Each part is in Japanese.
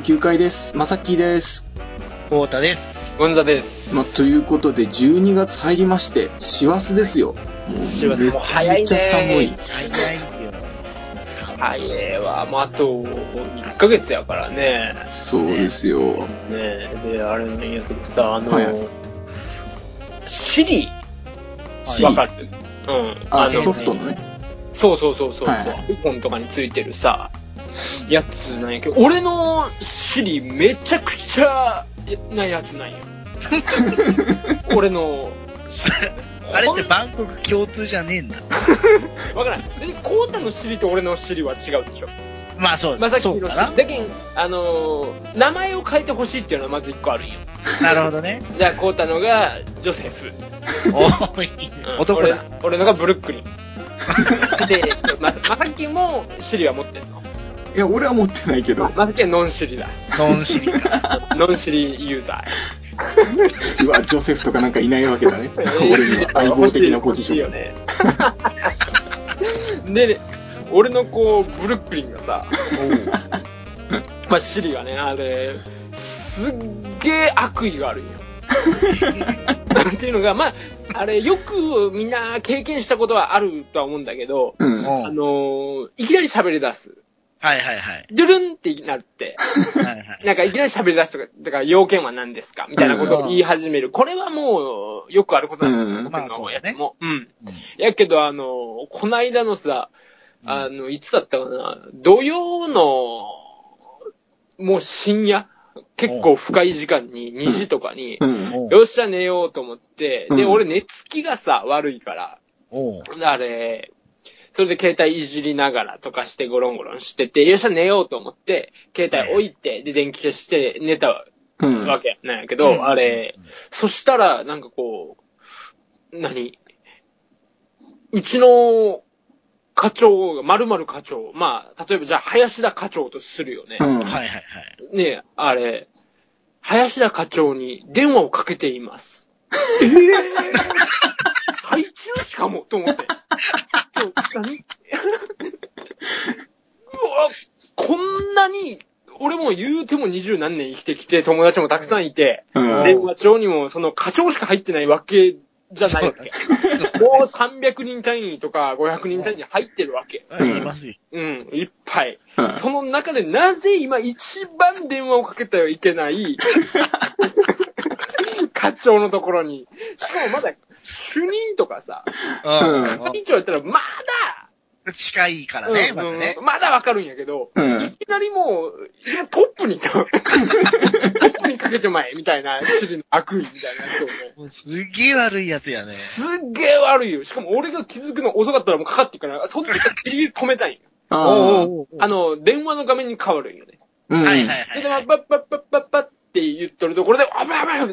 29回です。まさきです。太田です。ゴンザです。まあ、ということで、12月入りまして、師走ですよ。もう師走もうめちゃめちゃ寒い。早いわ。もうあと1ヶ月やからね。そうですよ。ねで、あれなんやけどさ、あの、はいシリ、シリわかるうん。あ、のソフトのね。そうそうそうそう。はいはい iPhone とかについてるさ、やつなんやけど、俺のシリめちゃくちゃなやつなんよ。俺の、あれってバンコク共通じゃねえんだ。わからん。で、コータのシリと俺のシリは違うでしょ。まあそう、まさきの。だけん、あのー名前を変えてほしいっていうのはまず一個あるんよ。なるほどね。じゃあ、コータのがジョセフ。おーいうん男だ。俺俺のがブルックリン。で、まさまさきもシリは持ってんの。いや、俺は持ってないけどま。まさきはノンシリだ。ノンシリか。ノンシリユーザー。うわ、ジョセフとかなんかいないわけだね。俺には相棒的なポジション。欲しいよね。で、俺のこう、ブルックリンがさ、まあ、シリがね、あれ、すっげえ悪意があるんよ。っていうのが、まあ、あれ、よくみんな経験したことはあるとは思うんだけど、うん。おあのーいきなり喋り出す。はいはいはい。ドゥルンってなって、はいはい。なんかいきなり喋り出すとか、だから要件は何ですかみたいなことを言い始める。これはもう、よくあることなんですよ、うん。僕まあそうだね。のやつも。うん。うん。やけど、あの、こないだのさ、あの、いつだったかな、土曜の、もう深夜、結構深い時間に、2時とかに、よっしゃ寝ようと思って、で、うん。俺寝つきがさ、悪いから、あれ、それで携帯いじりながらとかしてゴロンゴロンしてて、よっしゃ寝ようと思って、携帯置いて、で、電気消して寝たうん。わけなんやけど、うんあれ、そしたら、なんかこう、何？うちの課長が、〇〇課長、まあ、例えばじゃあ、林田課長とするよね。うん。はいはいはい。ねえ、あれ、林田課長に電話をかけています。えぇ、配中しかもと思って。ちょ、何うわ、こんなに、俺も言うても二十何年生きてきて、友達もたくさんいて、うん。電話帳にもその課長しか入ってないわけじゃないわけ。もう300人単位とか500人単位に入ってるわけ。あいますよ。うん、いっぱい。うんその中でなぜ今一番電話をかけてはいけない？課長のところに。しかもまだ主任とかさ、うん。係長やったらま近いからだ、ね、うんまだねうん。まだわかるんやけど、うん。いきなりもう、今トップに、トップにかけてまえ、みたいな、主人の悪意みたいなやつをね。もうすっげえ悪いやつやね。すっげえ悪いよ。しかも俺が気づくの遅かったらもうかかっていくから、その時はギリギリ止めたいんよ。あおうおうおうあの、電話の画面に変わるんよね。うん。はいはいはい。で、まあ、パッパッパッパッパッって言っとるところで、あばばばば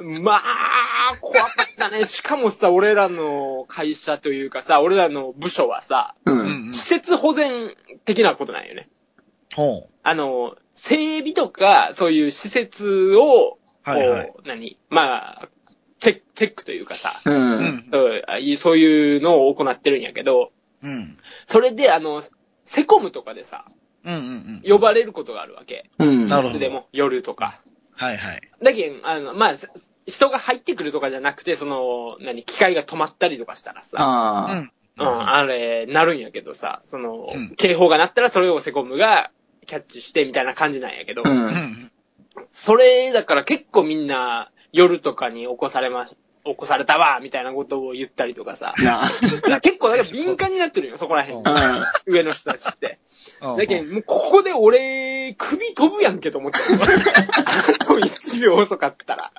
まあ、怖かったね。しかもさ、俺らの会社というかさ、俺らの部署はさ、う。うんん施設保全的なことなんよね。ほう。あの、整備とか、そういう施設を、こう、はいはい何？まあ、チェック、チェックというかさ、う。うんん。そうあいそういうのを行ってるんやけど、うん。それで、あの、セコムとかでさ、うんうん呼ばれることがあるわけ。うん。なるほどでも、夜とか。はいはい。だけん、あの、まあ、せ人が入ってくるとかじゃなくて、その、何、機械が止まったりとかしたらさ、うあん。うん、あれ、なるんやけどさ、その、うん警報が鳴ったらそれをセコムがキャッチしてみたいな感じなんやけど、あ。う。うんん。それだから結構みんな夜とかに起こされまし、起こされたわみたいなことを言ったりとかさ、な結構敏感になってるよ、そこら辺。あ。上の人たちって。うんだけど、もうここで俺、首飛ぶやんけと思って。あと1秒遅かったら。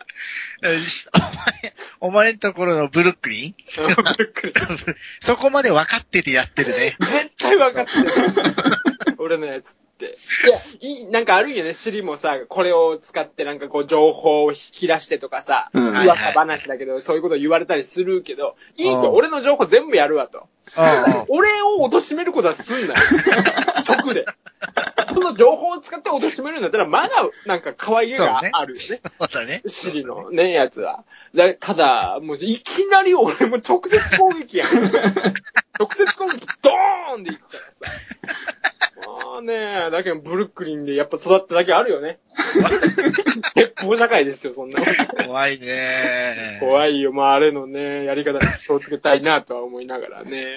お前、お前のところのブルックリンそこまで分かっててやってるね。絶対分かってる。俺のやつ。いや、いい、なんかあるんよね、シリもさ、これを使ってなんかこう情報を引き出してとかさ、うん。噂話だけど、そういうこと言われたりするけど、いいと、うん。俺の情報全部やるわと。うん俺を貶めることはすんなよ。直で。その情報を使って貶めるんだったら、まだなんか可愛げがあるよね。そうだね。シリのね、やつは。だただ、もういきなり俺も直接攻撃やん。直接攻撃ドーンでいくからさ。もうね、ね。だけど、ブルックリンでやっぱ育っただけあるよね。鉄砲社会ですよ、そんな。怖いね。怖いよ。まあ、あれのね、やり方に気をつけたいなとは思いながらね、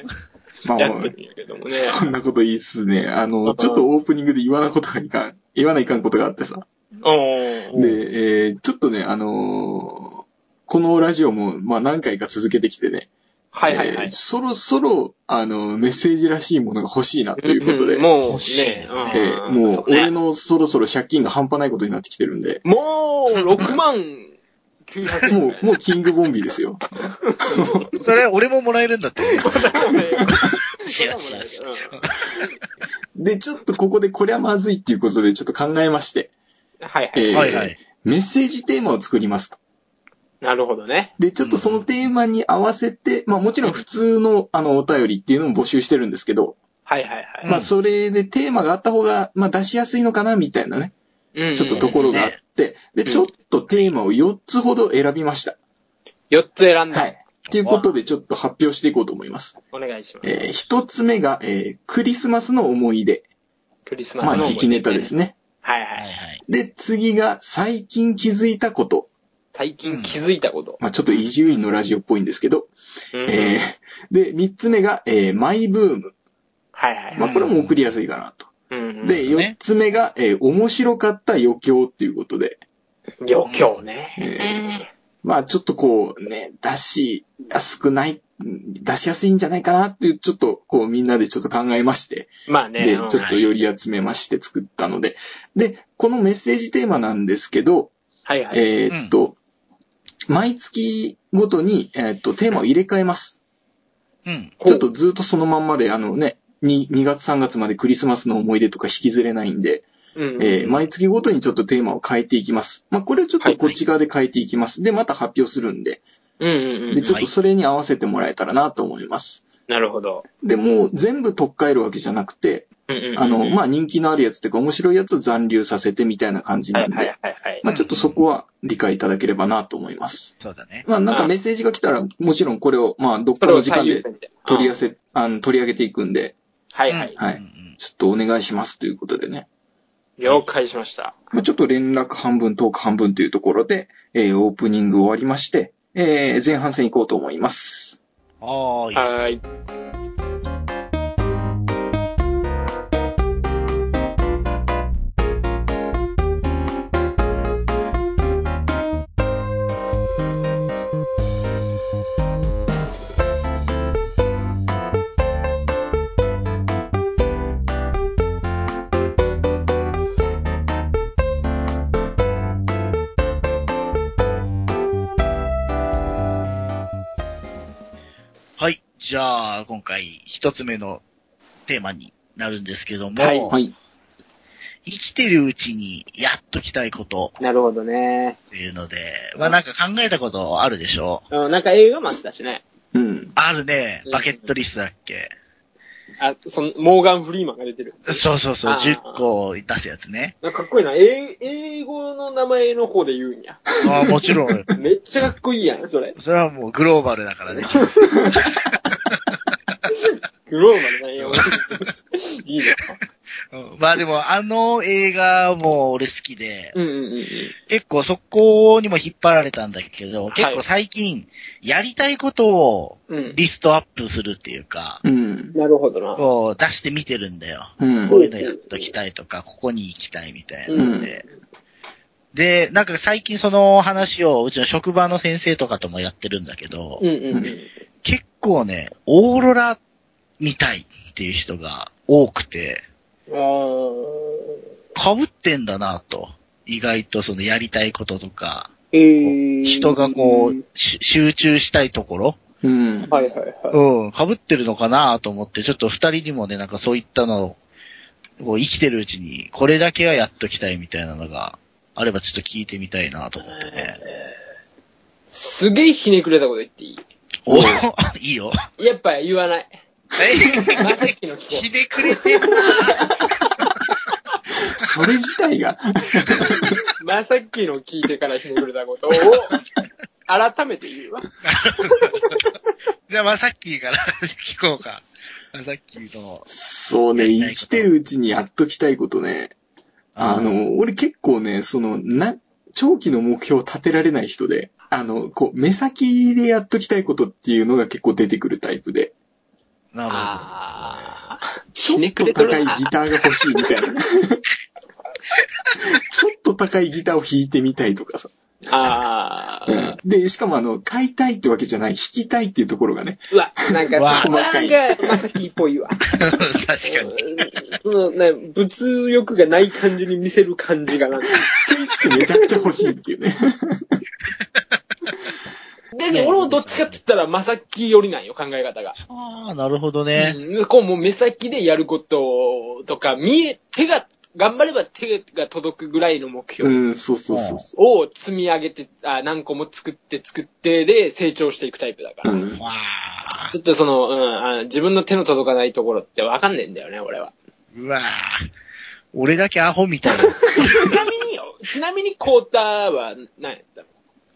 まあやってるんやけどもね。そんなこといいっすね。あの、ちょっとオープニングで言わなことがいかん、言わないかんことがあってさ。で、えー、ちょっとね、あのーこのラジオも、まあ何回か続けてきてね。はいはいはいえー。そろそろ、あの、メッセージらしいものが欲しいなということで。んもう欲しいねえーもう、俺のそろそろ借金が半端ないことになってきてるんで、もう、6万900円。もう、もうキングボンビーですよ。それ、俺ももらえるんだってで、ちょっとここでこりゃまずいっていうことでちょっと考えまして、はいはい。えーはいはい。メッセージテーマを作りますと。なるほどね。で、ちょっとそのテーマに合わせて、まあもちろん普通のあのお便りっていうのも募集してるんですけど、はいはいはい。まあそれでテーマがあった方が、まあ出しやすいのかなみたいなね、うんちょっとところがあって、で、うんちょっとテーマを4つほど選びました。4つ選んだ。はい。ということでちょっと発表していこうと思います。お願いします。えー一つ目が、えークリスマスの思い出。クリスマスの思い出まあ時期ネタです。ね。はいははいい。はい。で、次が最近気づいたこと。最近気づいたこと。まあちょっと伊集院のラジオっぽいんですけど。うんえーで、三つ目が、えーマイブーム。はいはい。まあこれも送りやすいかなと。うんで、うん四つ目が、えー面白かった余興っていうことで。余興ね。えまあちょっとこうね、出しやすくない、出しやすいんじゃないかなっていう、ちょっとこうみんなでちょっと考えまして。まあね。で、うんちょっとより集めまして作ったので。で、このメッセージテーマなんですけど、はいはい。えーっと、毎月ごとに、えーっと、テーマを入れ替えます。うん。ちょっとずっとそのまんまで、あのね、2, 2月3月までクリスマスの思い出とか引きずれないんで、うんえー毎月ごとにちょっとテーマを変えていきます。まあ、これをちょっとこっち側で変えていきます。で、また発表するんで、うんうんうん。で、ちょっとそれに合わせてもらえたらなと思います。なるほど。で、もう全部取っ換えるわけじゃなくて、うんうんうんあの、まあ、人気のあるやつっていうか面白いやつを残留させてみたいな感じなんで、はいはいはいはい。まあ、ちょっとそこは理解いただければなと思います。そうだね。まあ、なんかメッセージが来たら、もちろんこれを、まあ、どっかの時間で取り寄せ、あの、取り上げていくんで、はいはい。はいちょっとお願いしますということでね。了解しました。まあ、ちょっと連絡半分、トーク半分というところで、えー、オープニング終わりまして、えー、前半戦行こうと思います。はーい。はーい。じゃあ、今回、一つ目のテーマになるんですけども、はいはい。生きてるうちにやっときたいことなるほどね。っていうので、まあなんか考えたことあるでしょ？うん、なんか映画もあったしね。うん。あるねう。んバケットリストだっけ、あ、その、モーガン・フリーマンが出てる。そうそうそう、あー10個出すやつね。なんかかっこいいな。英英語の名前の方で言うんや。ああ、もちろん。めっちゃかっこいいやん、それ。それはもうグローバルだからね。グローバルなんや。いいね。うんまあでも、あの映画も俺好きで、うんうんうんうん。結構そこにも引っ張られたんだけど、い結構最近、やりたいことをうん。リストアップするっていうか、うん。なるほどな。こう出してみてるんだよ。うんこういうのやっときたいとか、ここに行きたいみたいなので。で、なんか最近その話をうちの職場の先生とかともやってるんだけど、うんうんうん。結構ね、オーロラ見たいっていう人が多くて、あー被ってんだなと。意外とそのやりたいこととか、えー。人がこう、し集中したいところ、うん。はいはいはい。うん、被ってるのかなと思って、ちょっと二人にもね、なんかそういったのを、生きてるうちに、これだけはやっときたいみたいなのがあればちょっと聞いてみたいなと思ってね。すげえひねくれたこと言っていい？お いいよ。やっぱ言わない。え？まさっきの聞こひねくれてんな それ自体が、う。まさっきの聞いてからひねくれたことを、改めて言うわ。じゃあ、まさっきーから聞こうか。まさっきーの。そうね、生きてるうちにやっときたいことね。あの、俺結構ね、その、な、長期の目標を立てられない人で、あの、こう、目先でやっときたいことっていうのが結構出てくるタイプで、なるほど。ああ。ちょっと高いギターが欲しいみたいな。ちょっと高いギターを弾いてみたいとかさ。ああ。うん。で、しかもあの、買いたいってわけじゃない、弾きたいっていうところがね。うわ、なんか、うわそこなんか、まさきっぽいわ。確かに。その、ね、物欲がない感じに見せる感じがなんか。めちゃくちゃ欲しいっていうね。で、俺もどっちかって言ったら、まさき寄りなんよ、考え方が。ああ、なるほどね。うん、こう、もう目先でやることとか、見え、手が、頑張れば手が届くぐらいの目う標ん、そうそうそうそを積み上げて、あ何個も作って作ってで成長していくタイプだかう。ら。うん。ちょっとその、うんあ、自分の手の届かないところってわかんねえんだよね、俺は。うわあ俺だけアホみたいな。ちなみによ、ちなみにコータは何やったの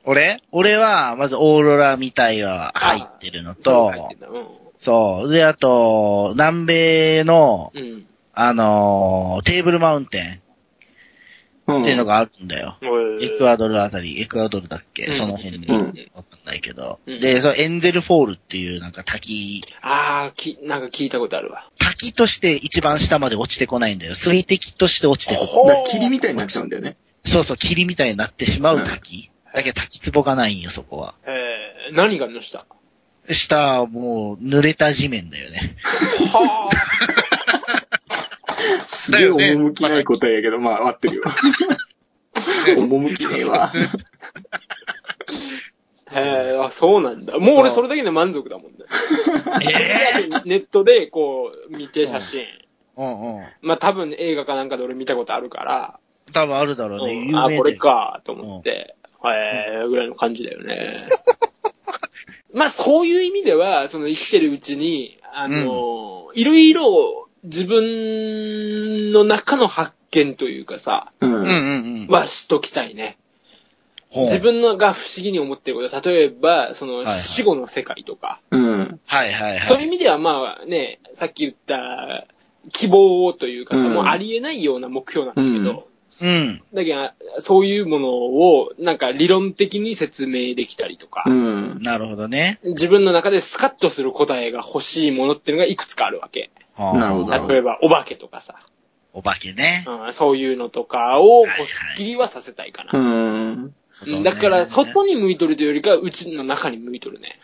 俺？俺は、まずオーロラみたいは入ってるのと、そう入ってんだそう。で、あと、南米の、うん。うん。あのーテーブルマウンテンうんっていうのがあるんだよ。エクアアドルあたり、エクアドルだっけ、うんその辺に。うんわかんないけど。うんで、そのエンゼルフォールっていうなんか滝、あー、き、なんか聞いたことあるわ。滝として一番下まで落ちてこないんだよ。水滴として落ちてこほだから霧みたいになっちゃうんだよね。そうそう、霧みたいになってしまう滝。だけど滝壺がないんよ、そこは。えー、何がのした下はもう濡れた地面だよね。は すげえ趣ない答えやけど、まあ、合ってるよ。趣ねえわ。ぁ。へー、あ、そうなんだ。もう俺それだけで満足だもんね。えネットでこう、見て写真。うんうん。まあ多分映画かなんかで俺見たことあるから、多分あるだろうね。有うんあ。これか、と思って、えー、ぐらいの感じだよね。まあそういう意味では、その生きてるうちに、あの、いろいろ自分の中の発見というかさ、う。うんうんんうん。はしときたいね。自分のが不思議に思ってること、例えば、そのはいはい死後の世界とか、うん。はいはいはい。そういう意味ではまあね、さっき言った希望というかさ、うんもうありえないような目標なんだけど、うん。だけど、そういうものを、なんか理論的に説明できたりとか、うん。なるほどね。自分の中でスカッとする答えが欲しいものっていうのがいくつかあるわけ。はあなるほど例えば、お化けとかさ、お化けね。うん、そういうのとかを、こはいはいうスッキリはさせたいかうな。ん。うんだから、外に向いとるというよりかは、うちの中に向いとるね。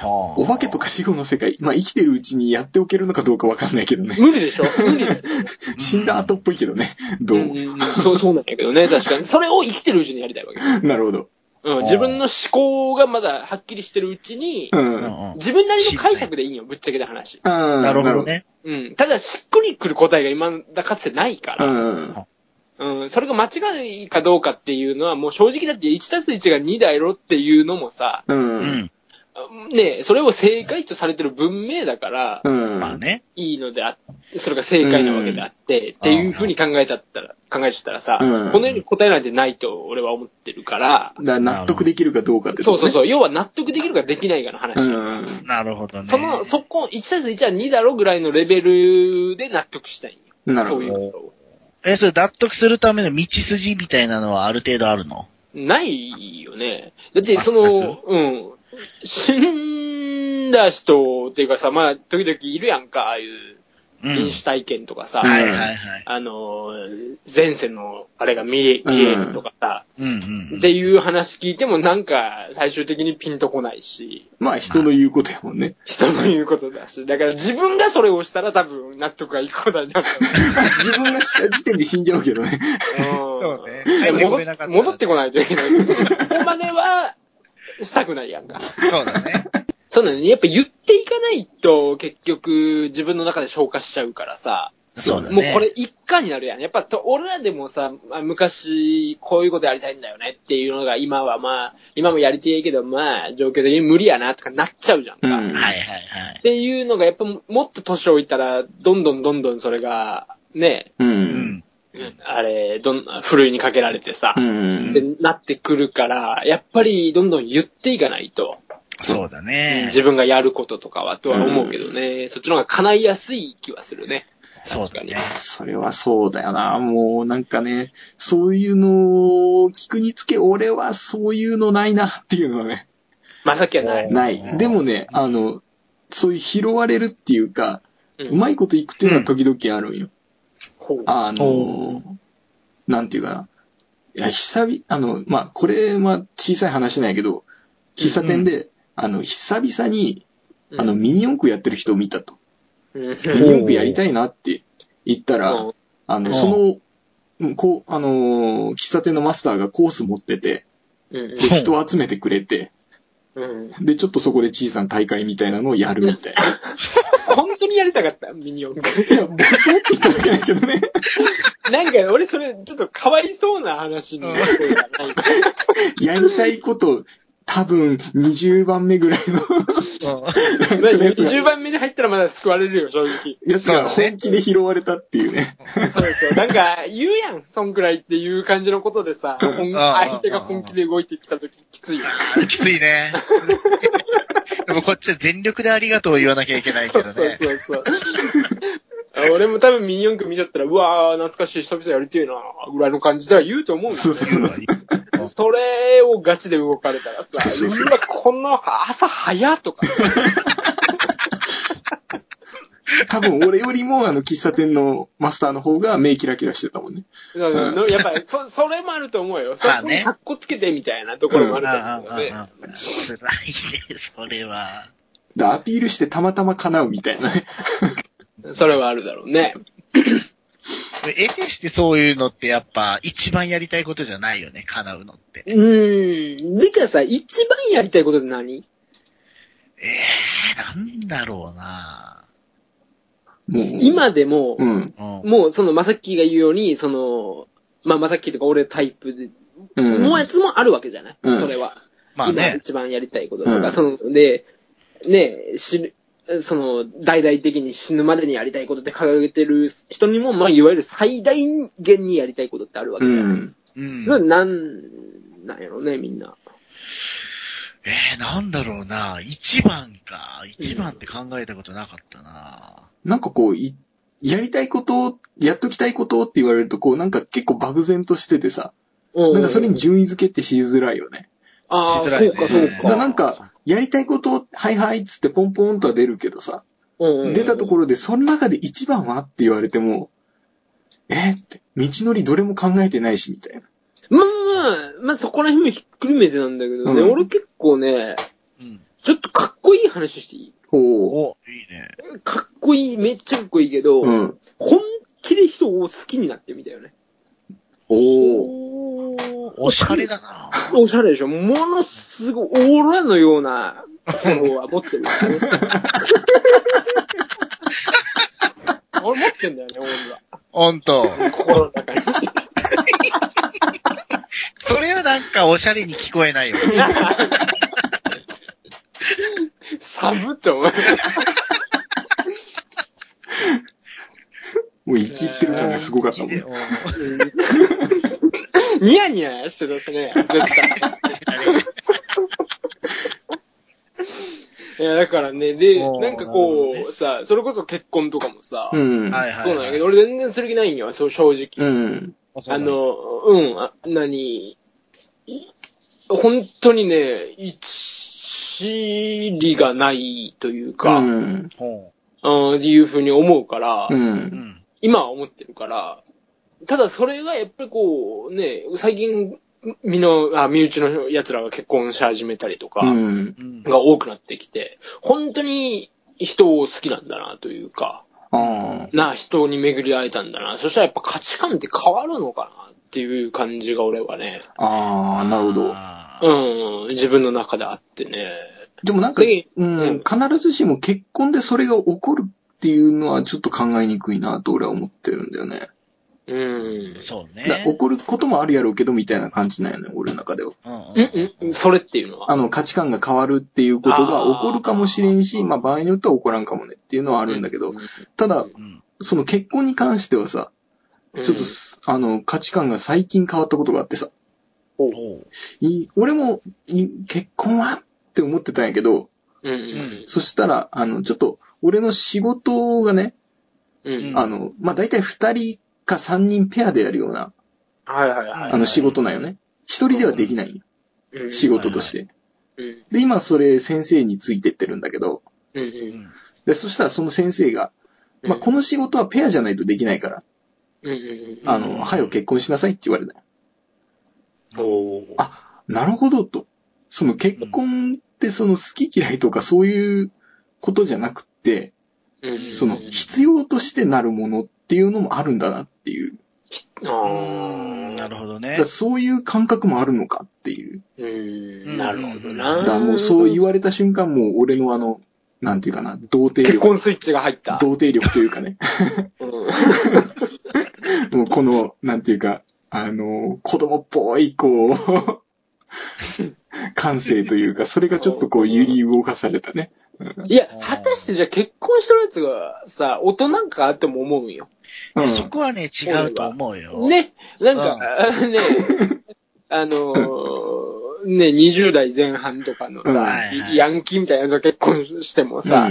はあお化けとか死後の世界、まあ生きてるうちにやっておけるのかどうかわかんないけどね。無理でしょ？無理。死んだ後っぽいけどね。どう？うそう、そうなんやけどね、確かに。それを生きてるうちにやりたいわけ。なるほど。うん、自分の思考がまだはっきりしてるうちに、う。うんんうん。自分なりの解釈でいいんよ、ぶっちゃけた話。ななるほど。ね。うん。ただ、しっくりくる答えが今だかつてないかうら、ん。うん、それが間違いかどうかっていうのは、もう正直だって1たす1が2だよっていうのもさ、う。うんん。ねそれを正解とされてる文明だから、うん。まあね。いいのであそれが正解なわけであって、っていうふうに考えたったら、考えちゃったらさ、うんこのように答えなんてないと俺は思ってるから、だ納得できるかどうかってう。そうそうそう、要は納得できるかできないかの話。うん。なるほどね。その、そこ、1たす1は2だろぐらいのレベルで納得したいんよ。そうなるほど。いうことを。え、それ納得するための道筋みたいなのはある程度あるの？ないよね。だって、その、うん。死んだ人っていうかさ、まあ、時々いるやんか、ああいううん。飲酒体験とかさ、はいはいはい。あの、前世のあれが見え、見えるとかさ、うんうん。っていう話聞いてもなんか最終的にピンとこないし、まあ人の言うことやもんね。人の言うことだし、だから自分がそれをしたら多分納得がいくことになる。自分がした時点で死んじゃうけどね。そうね戻戻ってこないといけない。ここまではしたくないやんか。そうだね。そうだね。やっぱ言っていかないと結局自分の中で消化しちゃうからさ。そうだね。もうこれ一貫になるやん。やっぱと俺らでもさ、まあ昔こういうことやりたいんだよねっていうのが今はまあ、今もやりてえけどまあ状況的に無理やなとかなっちゃうじゃんか。うんはいはいはいっ。ていうのがやっぱもっと年老いたらどんどんどんどんそれがね、う。うんん。あれ、どん、ふるいにかけられてさ、うん。でなってくるから、やっぱりどんどん言っていかないと。そうだね。自分がやることとかはとは思うけどね、そっちの方が叶いやすい気はするね。そうだね。それはそうだよな。もうなんかね、そういうのを聞くにつけ、俺はそういうのないなっていうのはね、まさきはない。ない。でもね、あの、そういう拾われるっていうか、ううまいこといくっていうのは時々あるんよ。あの、なんていうかな。いや、久々、あの、まあ、これは小さい話なんやけど、喫茶店で、あの、久々に、あの、ミニ四駆やってる人を見たと。うん、ミニ四駆やりたいなって言ったら、う。んあの、う。んその、うんこう、あのー喫茶店のマスターがコース持ってて、うん。で、人を集めてくれて、うん。で、ちょっとそこで小さな大会みたいなのをやるみたいな。本当にやりたかった、ミニ四駆。いや、ボソって言っただけだけどね。なんか、俺それ、ちょっとかわいそうな話になんか やりたいこと、多分、20番目ぐらいのうんまあ20番目に入ったらまだ救われるよ、正直。やつが本気で拾われたっていうね。そうそう。なんか、言うやん、そんくらいっていう感じのことでさ、相手が本気で動いてきたとききついよ。きついね。でもこっちは全力でありがとうを言わなきゃいけないけどそうね。そうそう。あ俺も多分ミニ四駆見ちゃったら、うわー、懐かしい、久々やりてえな、ぐらいの感じでは言うと思うんだよそうね。そう。それをガチで動かれたらさ、そうそううわ、この朝早っとか。多分、俺よりも、あの、喫茶店のマスターの方が目キラキラしてたもんね。うんのやっぱり、そ、それもあると思うよ。そまあねこに格好つけてみたいなところもあるとあ思うので。あああ辛いね、それは。でアピールしてたまたま叶うみたいなね。それはあるだろうね。得てしてそういうのってやっぱ一番やりたいことじゃないよね、叶うのって。うーん。でかさ、一番やりたいことって何？ええなんだろうなもう。今でも、うん。うん。もうそのまさきが言うように、その、まあまさきとか俺タイプで、うん。のやつもあるわけじゃない、うんそれは。まあね。今一番やりたいこととか、うんその、で、ね、死ぬ、その、大々的に死ぬまでにやりたいことって掲げてる人にも、まあ、いわゆる最大限にやりたいことってあるわけだよ。うん。うん。それなん、なんやろね、みんな。えー、なんだろうな一番か。一番って考えたことなかったななんかこう、いやりたいことを、やっときたいことって言われると、こう、なんか結構漠然としててさ、うなんかそれに順位付けってしづらいよね。ああ、しづらいうねそか、そうだからか。なんか、やりたいこと、はいはいっつってポンポンとは出るけどさ、出たところで、その中で一番はって言われても、えって、道のりどれも考えてないし、みたいな。まあまあ、まあそこら辺もひっくるめてなんだけどね、うん俺結構ね、うん。ちょっとかっこいい話していい？ほお、いいね。かっこいい、めっちゃかっこいいけど、う。うん。本気で人を好きになってみたよね。おー。おー、おしゃれだな おしゃれでしょものすごい、オーラのような心は持ってるね。俺持ってんだよね、オーラ。ほんと。心の中に。それはなんかおしゃれに聞こえないよ。寒って思う。もう生きってる感がすごかったもん。うんニヤニヤしてたしね、絶対。いや、だからね、で、なんかこう、さ、それこそ結婚とかもさ、うん。はいはい。そうなんやけど、俺全然する気ないんよ、そう正直。うん。あの、うん、あ、何、い本当にね、一理がないといううか、うん、っていうふうに思うから、う。ん。今は思ってるから、ただそれがやっぱりこう、ね、最近、身の、あ、身内の奴らが結婚し始めたりとか。が多くなってきて、本当に人を好きなんだなというか、ああ。な、人に巡り会えたんだな。そしたらやっぱ価値観って変わるのかなっていう感じが俺はね、ああ、なるほど。うん、自分の中であってね。でもなんか、でうん、うん必ずしも結婚でそれが起こるっていうのはちょっと考えにくいなと俺は思ってるんだよね。うん。そうだからね。起こることもあるやろうけどみたいな感じなんよね、俺の中では。うんうん、うん、それっていうのは？あの、価値観が変わるっていうことが起こるかもしれんし、まあ場合によっては起こらんかもねっていうのはあるんだけど、ただ、うん。その結婚に関してはさ、うんちょっとす、あの、価値観が最近変わったことがあってさ、おうい俺も、い結婚はっって思ってたんやけど、うんうんそしたら、あの、ちょっと、俺の仕事がね、うん。うん。あの、まあ、大体二人か三人ペアでやるような、はいはいはい。あの仕事なんよね。一人ではできないんようん仕事として。うん。で、今それ先生についてってるんだけど、うんで、そしたらその先生が、まあ、この仕事はペアじゃないとできないから、うんうんうん。あの、はよ結婚しなさいって言われたよ。おーあなるほどと。その結婚ってその好き嫌いとかそういうことじゃなくって。その必要としてなるものっていうのもあるんだなっていう。あうんーなるほどね。そういう感覚もあるのかっていう。うーん、なるほどだな。からもうそう言われた瞬間もう俺のあの、なんていうかな、童貞力。結婚スイッチが入った。童貞力というかね。うん もうこの、なんていうか、あの、子供っぽい、こう、感性というか、それがちょっとこう揺り動かされたね。いや、果たしてじゃあ結婚してるやつがさ、大人かっても思うんよ。うんいやそこはね、違うと思うよ。。ね、なんか、ね、あのーね、20代前半とかのうんさ、はいはいヤンキーみたいなやつが結婚してもさ、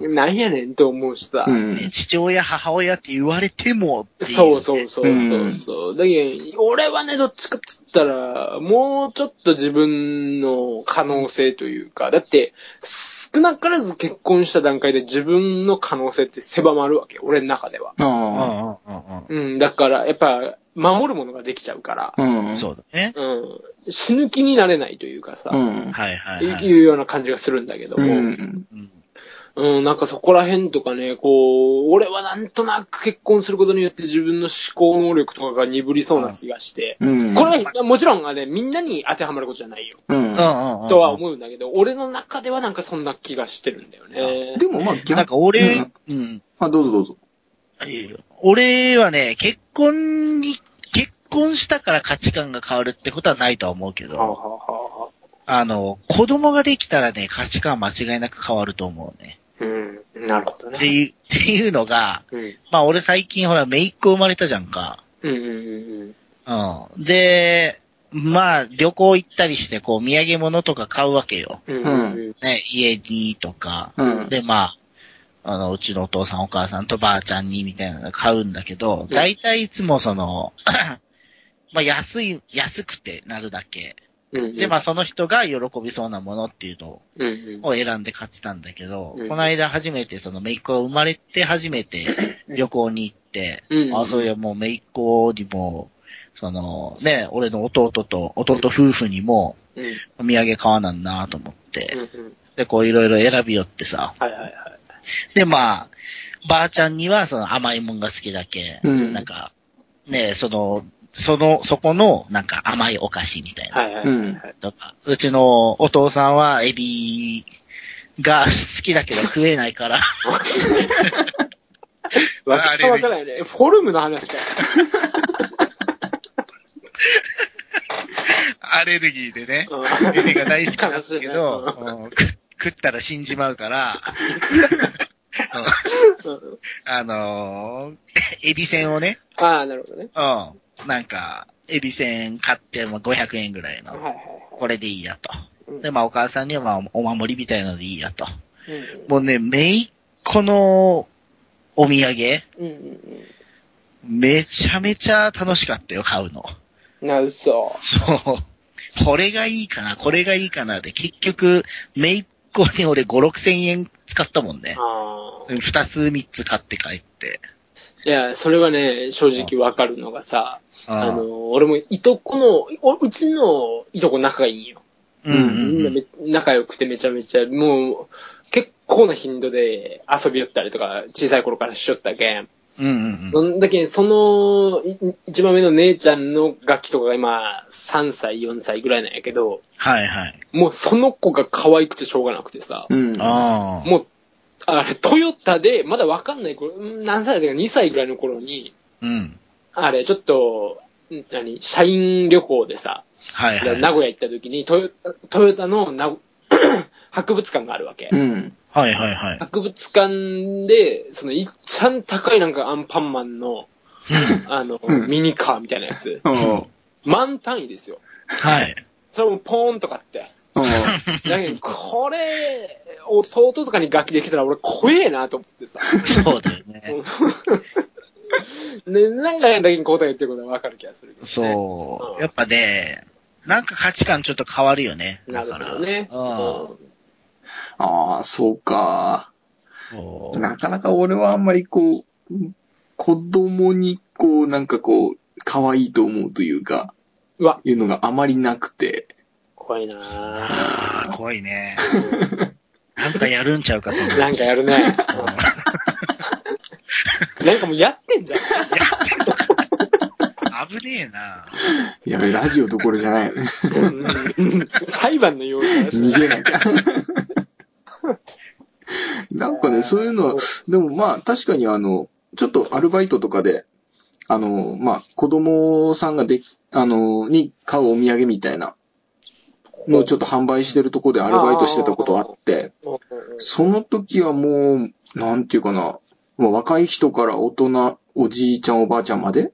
うんなんやねんって思うしさ、うん。ね父親、母親って言われてもっていう。そうそうそうそう。だけど、俺はね、どっちかっつったら、もうちょっと自分の可能性というか、だって、少なからず結婚した段階で自分の可能性って狭まるわけよ、俺の中では。うんだから、やっぱ、守るものができちゃうからあ。、う。うんん。そうだね。うん、死ぬ気になれないというかさ、うん。はいはいはい。いうような感じがするんだけどうも、うん、ん。うんなんかそこら辺とかね、こう、俺はなんとなく結婚することによって自分の思考能力とかが鈍りそうな気がして、うん。これはもちろんあれ、みんなに当てはまることじゃないよ。うん。うんうんうん。とは思うんだけど、俺の中ではなんかそんな気がしてるんだよね。でもまあ逆なんか俺うん、うん。あ、どうぞどうぞ。俺はね、結婚に、結婚したから価値観が変わるってことはないとは思うけど、はあはあはあの、子供ができたらね、価値観は間違いなく変わると思うね。あうん。なるほどね。っていう、っていうのが、うん。まあ俺最近ほら、姪っ子生まれたじゃんか。うんうんうんうん。で、まあ旅行行ったりして、こう、土産物とか買うわけよ。うん。ね、家にとか。うん。で、まあ、あの、うちのお父さんお母さんとばあちゃんにみたいなの買うんだけど、うん大体いつもその、まあ安い、安くてなるだけ。うんうん。で、まあその人が喜びそうなものっていうのうんうん。を選んで買ってたんだけど、うんこの間初めてその姪っ子が生まれて初めて旅行に行って、うんあ、そういやもう姪っ子にも、そのね、俺の弟と、弟夫婦にもうん。うんお土産買わなんなと思って、うん。で、こういろいろ選びよってさ、はいはいはい。で、まあ、ばあちゃんにはその甘いもんが好きだけ、うんなんか、ね、その、その、そこの、なんか甘いお菓子みたいな。はいはい。とか、うちのお父さんはエビが 好きだけど食えないから、わかわからないね。フォルムの話か。アレルギーでね、うん。エビが大好きなんですけど、ね。うん。く食ったら死んじまうから、あのーエビせんをね、ああ、なるほどね。うん、なんか、エビせん買っても500円ぐらいのこれでいいやと。うんで、まあお母さんにはまあお守りみたいのでいいやと。はい。うんもうね、めいっ子のお土産、うんうんめちゃめちゃ楽しかったよ、買うの。うん。な、嘘。そう。これがいいかな、これがいいかなで、結局、めいっ子に俺5、6千円使ったもんね。ああ。二つ三つ買って帰って。いや、それはね、正直わかるのがさ、ああの、俺もいとこの、おうちのいとこ仲がいいんよ。うんうんうん。め仲良くてめちゃめちゃ、もう、結構な頻度で遊び寄ったりとか、小さい頃からしよったけん。うんうんそんだけ、その、い一番目の姉ちゃんの楽器とかが今、3歳、4歳ぐらいなんやけど、はいはい。もうその子が可愛くてしょうがなくてさ、うん。ああ。もう、あれ、トヨタで、まだわかんない頃、ん何歳だか2歳ぐらいの頃に、うん。あれ、ちょっと、ん何、社員旅行でさ、はいはい。名古屋行った時にトヨタ、トヨタのな 博物館があるわけ。うん。はいはいはい。博物館で、その、いっちゃん高いなんかアンパンマンの、あの、うんミニカーみたいなやつ。うん。満単位ですよ。はい。それもポーンと買って。うん。だけど、これ、弟とかに楽器できたら俺怖えなと思ってさ。そうだよね。ね、なんかだけに答え言ってることはわかる気がするけど、ね。そうう。んやっぱね、なんか価値観ちょっと変わるよね。なるほどね。だからうんああ、そうか。なかなか俺はあんまりこう、子供にこう、なんかこう、可愛いと思うというか、うわ、いうのがあまりなくて。怖いなぁ。怖いね。なんかやるんちゃうか、そんなんかやるね。うんなんかもうやってんじゃん。危ねえな。やべ、ラジオどころじゃない裁判のような話逃げなきゃ。なんかね、そういうのは、でもまあ確かにあの、ちょっとアルバイトとかで、あの、まあ子供さんができ、あの、に買うお土産みたいなのをちょっと販売してるとこでアルバイトしてたことあって、その時はもう、なんていうかな、もう若い人から大人、おじいちゃんおばあちゃんまで、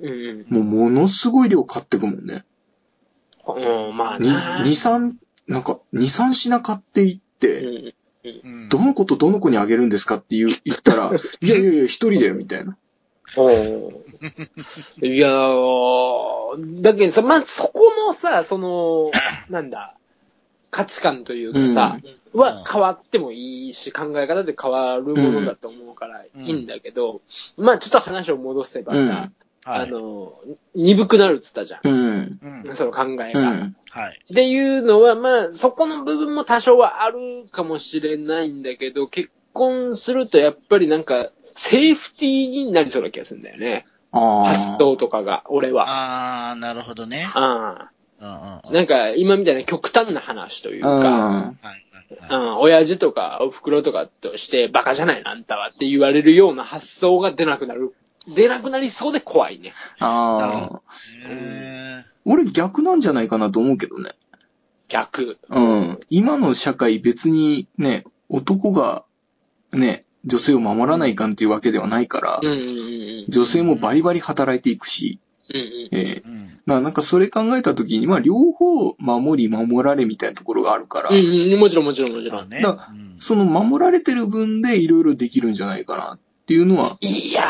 うんもうものすごい量買ってくもんね。うん。うん、まあにな2、3、なんか、2、3品買っていって、どの子とどの子にあげるんですかって言ったら、いやいやいや、一人だよ、みたいな。おーいやー、だけどさ、まあ、そこのさ、その、なんだ、価値観というかさ、は変わってもいいし、考え方で変わるものだと思うからいいんだけど、まあちょっと話を戻せばさ、うんあはい。の、鈍くなるって言ったじゃん。うん。うんその考えが。うん。はい。っていうのは、まあ、そこの部分も多少はあるかもしれないんだけど、結婚するとやっぱりなんか、セーフティーになりそうな気がするんだよね。ああ。発想とかが、俺は。あー、なるほどね。あうんうんうんあ。なんか、今みたいな極端な話というか、うん。はいはいはい。うん、親父とかお袋とかとして、バカじゃないのあんたはって言われるような発想が出なくなる。出なくなりそうで怖いね。ああ。へ俺逆なんじゃないかなと思うけどね。逆。うん。今の社会別にね、男がね、女性を守らないかんっていうわけではないから女性もバリバリ働いていくし。まあなんかそれ考えたときに、まあ両方守り守られみたいなところがあるから、うんうん、もちろんもちろんもちろん。まあね。その守られてる分でいろいろできるんじゃないかなっていうのは、いやー、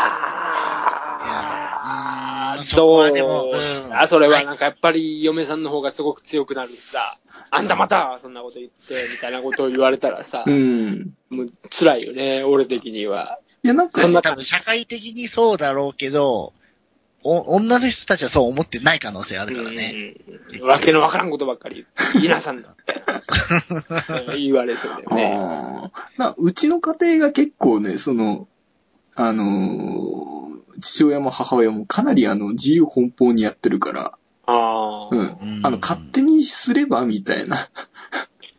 いやーそこはでもどううんあ、それはなんかやっぱり嫁さんの方がすごく強くなるしさ、あんたまたそんなこと言って、みたいなことを言われたらさう、ん。もう辛いよね、俺的には。いやなんかそんな多分社会的にそうだろうけど、お、女の人たちはそう思ってない可能性あるからね。うん。わけのわからんことばっかり言いなさんなって。うん 言われそうだよね。うちの家庭が結構ね、その、あのー父親も母親もかなりあの、自由奔放にやってるから、ああ。うん。うんあの、勝手にすれば、みたいな。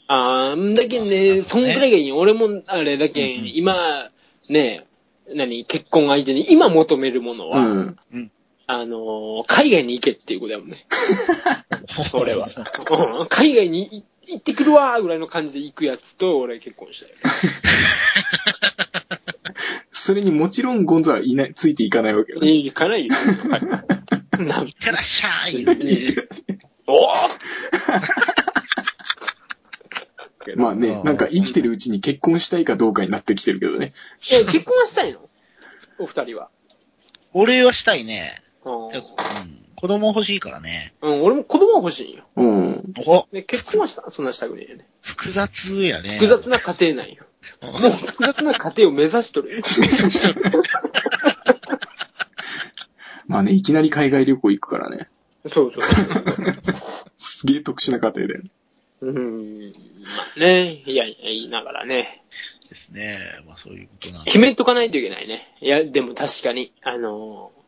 ああ、だけんね、そんぐらいがいい。俺も、あれだけうん今、ね、何、結婚相手に今求めるものは、うん。あのー海外に行けっていうことだもんね。俺は。うん海外にい行ってくるわーぐらいの感じで行くやつと俺結婚したよね。それにもちろんゴンザはいない、ついていかないわけよね。行かないよ。なんいってらっしゃい言うねおー まあね、なんか生きてるうちに結婚したいかどうかになってきてるけどね。え、結婚はしたいの？お二人は。俺はしたいね。うんうん子供欲しいからね。うん、俺も子供は欲しいんよ。うん。おね、結婚はしたそんなしたくねえよね。複雑やね。複雑な家庭なんよ。もう複雑な家庭を目指しとるよ。まあね、いきなり海外旅行行くからね。そうそう。すげえ特殊な家庭だよね。うん。まあね、いやいや、言いながらね。ですね。まあそういうことなんで。決めとかないといけないね。いや、でも確かに、あのー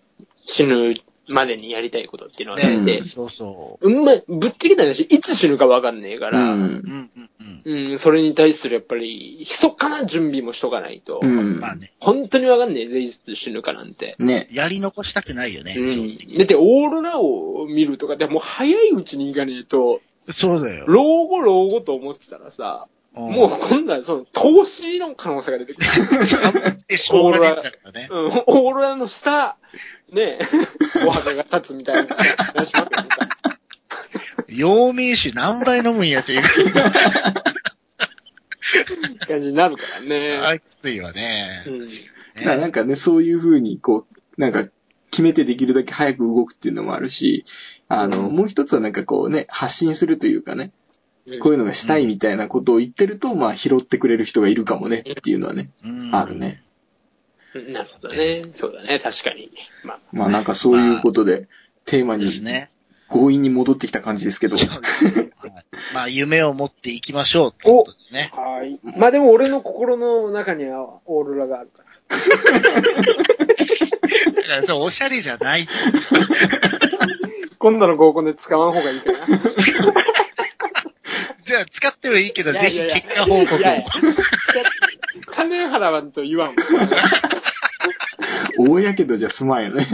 死ぬまでにやりたいことっていうのはあって、ね、そうそうん、まあ、ぶっちゃけた話、いつ死ぬかわかんねえかう。ら、う。うんんうんうん。うん、それに対するやっぱり、密かな準備もしとかないと、うん。まあね。本当にわかんねえぜ、いつ死ぬかなんて。ね。やり残したくないよね、うん。だって、オーロラを見るとかでもう早いうちに行かねえと、そうだよ。老後老後と思ってたらさ、もう今度はその投資の可能性が出てくる。う、で、しょうがねえんだからね。うん、オーロラの下、ねえ、お墓が立つみたいな。話もあるよね陽明酒何杯飲むんやっていう。感じになるからね。あきついわね。うん。だからなんかね、そういう風に、こう、なんか、決めてできるだけ早く動くっていうのもあるし、あの、もう一つはなんかこうね、発信するというかね、こういうのがしたいみたいなことを言ってると、まあ拾ってくれる人がいるかもねっていうのはね、うん。あるね。うんなるほどね。そうだね、確かに。まあ、まあなんかそういうことで、テーマにですね。強引に戻ってきた感じですけど、はいまあ、夢を持っていきましょうってことでね。はい。まあでも俺の心の中にはオーロラがあるから。だからそう、おしゃれじゃない。今度の合コンで使わん方がいいかな。じゃあ、使ってもいいけど、ぜひいやいやいや結果報告を金払わんと言わん。大やけどじゃ済まんよね。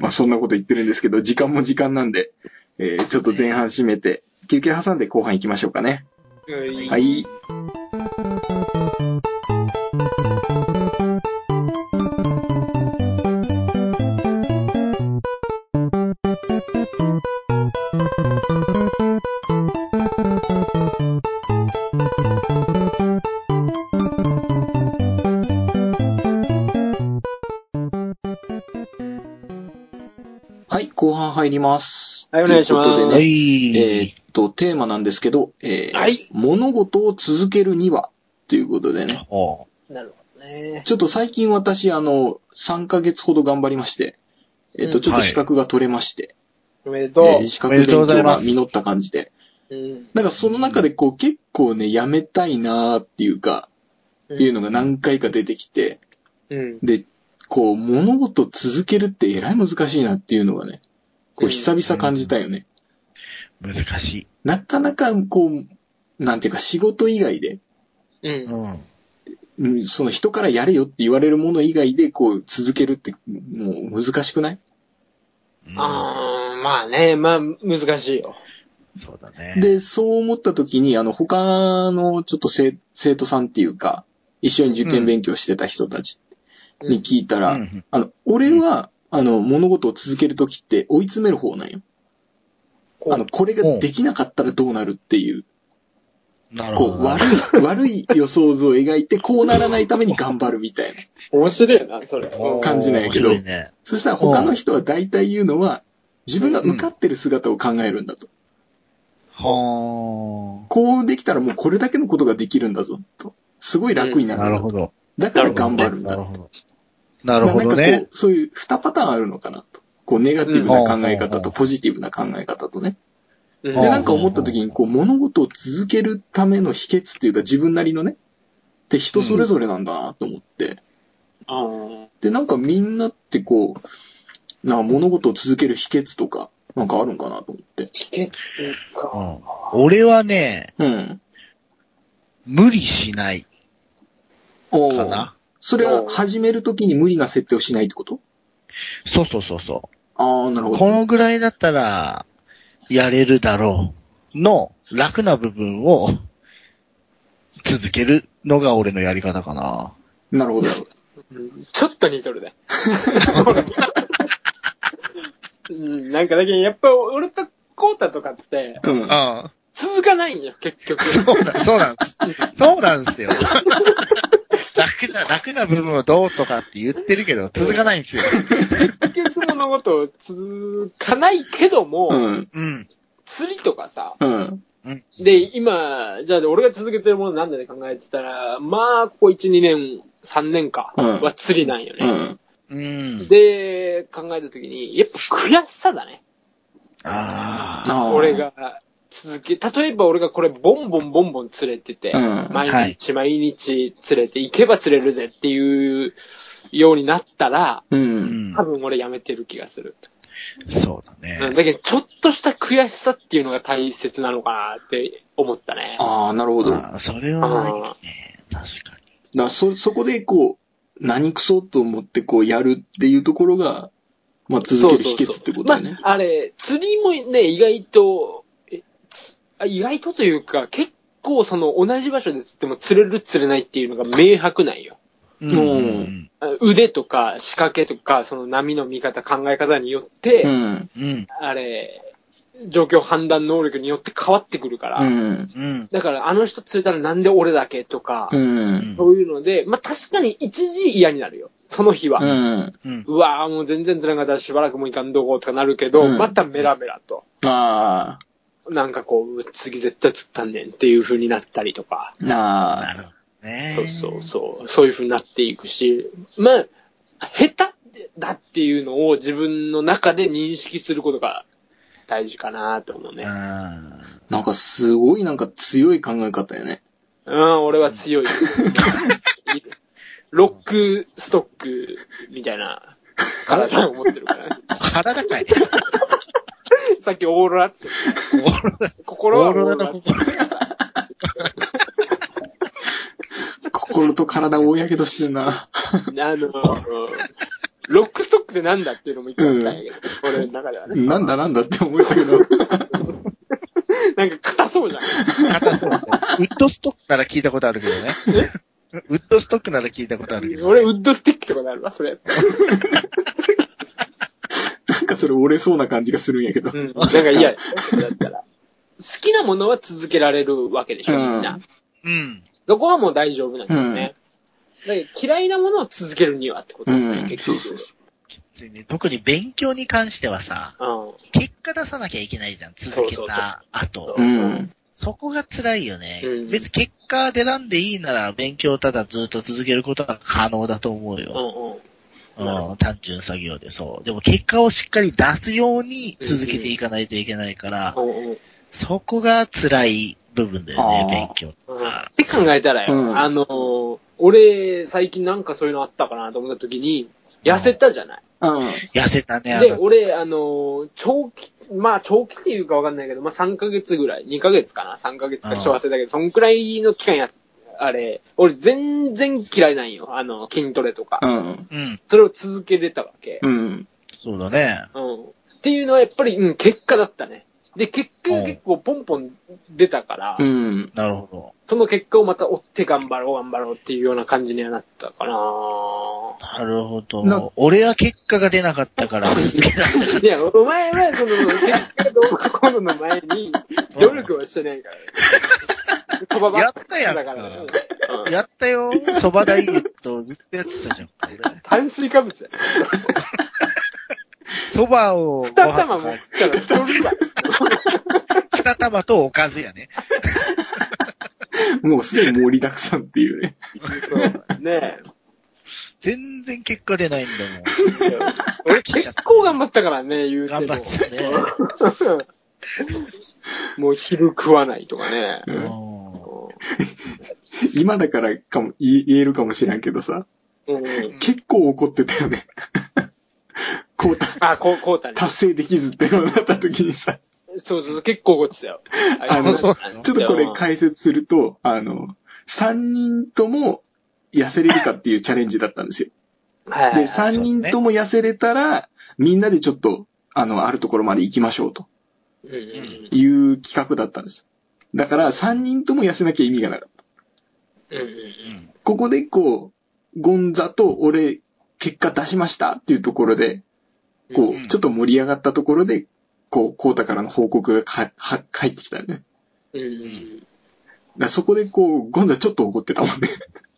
まあそんなこと言ってるんですけど、時間も時間なんで、えーちょっと前半締めて、休憩挟んで後半行きましょうかね。うんはい。はい、ます。はいお願いしますということでね、はい。えーっと、テーマなんですけど、えーはい物事を続けるには、ということでね。ほなるほどね。ちょっと最近私、あの、3ヶ月ほど頑張りまして、えーっと、うんちょっと資格が取れまして、おめでとう。えー資格勉おめでとうござい強が実った感じで。うんなんかその中でこう結構ね、やめたいなーっていうか、いうのが何回か出てきて、うん。で、こう、物事を続けるってえらい難しいなっていうのがね、こう久々感じたよね。う。難しい。なかなかこう、なんていうか仕事以外で、うん。うん。うんその人からやれよって言われるもの以外でこう続けるってもう難しくない？あーまあね、まあ難しいよ。そうだね。で、そう思った時に、あの、他のちょっと生生徒さんっていうか、一緒に受験勉強してた人たちに聞いたら、うんあの、俺は、あの、物事を続ける時って追い詰める方なんよ。あの、これができなかったらどうなるっていう、こう、なるほど。悪い、悪い予想図を描いて、こうならないために頑張るみたいな。面白いな、それ。感じなんやけどね。そしたら他の人は大体言うのは、自分が受かってる姿を考えるんだと。はこうできたらもうこれだけのことができるんだぞ、と。すごい楽になあ。るんだと。なるほど。だから頑張るんだ。なるほど。なるほどなんかこね。う、そういう二パターンあるのかなと。こう、ネガティブな考え方とポジティブな考え方とね。うんで、なんか思った時に、こう、物事を続けるための秘訣っていうか、自分なりのね、って人それぞれなんだなと思って。で、なんかみんなってこう、な物事を続ける秘訣とか、なんかあるんかなと思って。チケットうか。ん俺はね、うん。無理しないかな。それは始めるときに無理な設定をしないってこと？そうそうそうそああ、なるう。ほど。このぐらいだったら、やれるだろうの楽な部分を続けるのが俺のやり方かな。なるほど。うんちょっと似とるね。うん、なんかだけど、やっぱ俺とコータとかって、うん。あ続かないんよ、結局。そうだ、そうなんです。そうなんですよ。楽な、楽な部分をどうとかって言ってるけど、続かないんですよ。結局物事を続かないけども、うん。うん。釣りとかさ、うん。で、今、じゃあ俺が続けてるものなんで考えてたら、まあ、ここ1、2年、3年かうんは釣りなんよね。うん。うん。で、考えたときに、やっぱ悔しさだね。ああ。俺。が続け、例えば俺がこれボンボンボンボン釣れてて、うん毎日毎日釣れて、行けば釣れるぜっていうようになったら、う。うんん多。分俺やめてる気がする。そうだね。うんだけど、ちょっとした悔しさっていうのが大切なのかなって思ったね。ああ、なるほど。ああ、それはないね。確かに。らそ、そこでこう、何クソと思ってこうやるっていうところが、まあ続ける秘訣ってことだよね。まあ、あれ、釣りもね、意外と、意外とというか、結構その同じ場所で釣っても釣れる釣れないっていうのが明白ないよ。うんんあ腕とか仕掛けとか、その波の見方、考え方によって、うん。うん。あれ、状況判断能力によって変わってくるから。うん。うん。だから、あの人釣れたらなんで俺だけとか、うん。そういうので、まあ確かに一時嫌になるよ。その日は。う。うんうん。わぁ、もう全然釣れなかったらしばらくもういかんどこうとかなるけど、うんまたメラメラと。あなんかこう、次絶対釣ったんねんっていう風になったりとか。あ。なあ。なるほどね。そうそうそう。そういう風になっていくし、まあ、下手だっていうのを自分の中で認識することが大事かなと思うね。うん。なんかすごいなんか強い考え方よね。うん、俺は強い。ロックストックみたいな体を持ってるから、ね。体かいね。さっきオーロラって言ってた心はオーロラっ心と体を大やけどしてんな。あの、ロックストックってなんだっていうのも一個あったんやけど、俺の中ではね。なんだなんだって思えたけど。なんか硬そうじゃん。硬そうだねウッドストックなら聞いたことあるけどね。ウッドストックなら聞いたことあるけど。俺、ウッドスティックとかなるわ、それ。なんかそれ折れそうな感じがするんやけど。うん。なんか嫌や。だったら。好きなものは続けられるわけでしょ、みんな。うん。そこはもう大丈夫なんだよね。だけど嫌いなものを続けるにはってことだね、うん結局。そうそうそきついね特に勉強に関してはさ、うん。結果出さなきゃいけないじゃん。続けた後。うん。そこが辛いよね。うん別に結果出らんでいいなら勉強をただずっと続けることは可能だと思ううんよ。うん。うん、単純作業でそう。でも結果をしっかり出すように続けていかないといけないから、うんうん。そこが辛い部分だよあねー、勉強とうんかっ。て考えたらよ、うんあのー、俺、最近なんかそういうのあったかなと思った時に、痩せたじゃない？うん。痩せたね、あで、の。俺、あのー、長期、まあ、長期っていうかわかんないけど、まあ、3ヶ月ぐらい、2ヶ月かな ?3 ヶ月かちょっと忘れたけど、そんくらいの期間や、あれ、俺全然嫌いなんよ。あの、筋トレとか。うん。うん。それを続けれたわけ。うん。そうだね。うん。っていうのはやっぱり、うん、結果だったね。で、結果が結構ポンポン出たから、うん。なるほその結果をまた追って頑張ろう頑張ろうっていうような感じにはなったかなど。なるほなど。俺は結果が出なかったから続けられなかっいや、お前はその、結果どうかこうのの前に、努力はしてないからね。飛ばばやったやんかだから。やったよ。蕎麦ダイエットずっとやってたじゃん。俺炭水化物や。蕎麦を二玉も食ったら太るわ。二玉とおかずやね。もうすでに盛りだくさんっていうね。そうね全然結果出ないんだえ。俺結構頑張ったからね、言うもん。ても頑張。ってたね。もう昼食わないとかね。ううんん今だからかも、言えるかもしれんけどさ、うん。結構怒ってたよね。こうた、あ、こう、こうたね。達成できずってなった時にさ、そうそう、結構怒ってたよ。あのそうちょっとこれ解説すると、あの、3人とも痩せれるかっていうチャレンジだったんですよ。で、はいはい。3人とも痩せれたら、みんなでちょっと、あの、あるところまで行きましょうという企画だったんです。だから、3人とも痩せなきゃ意味がなかった。ここでこう、ゴンザと俺、結果出しましたっていうところで、こうちょっと盛り上がったところで、こう、コータからの報告がか、は、返ってきたよね。うんうんらそこでこう、ゴンザちょっと怒ってたもんね。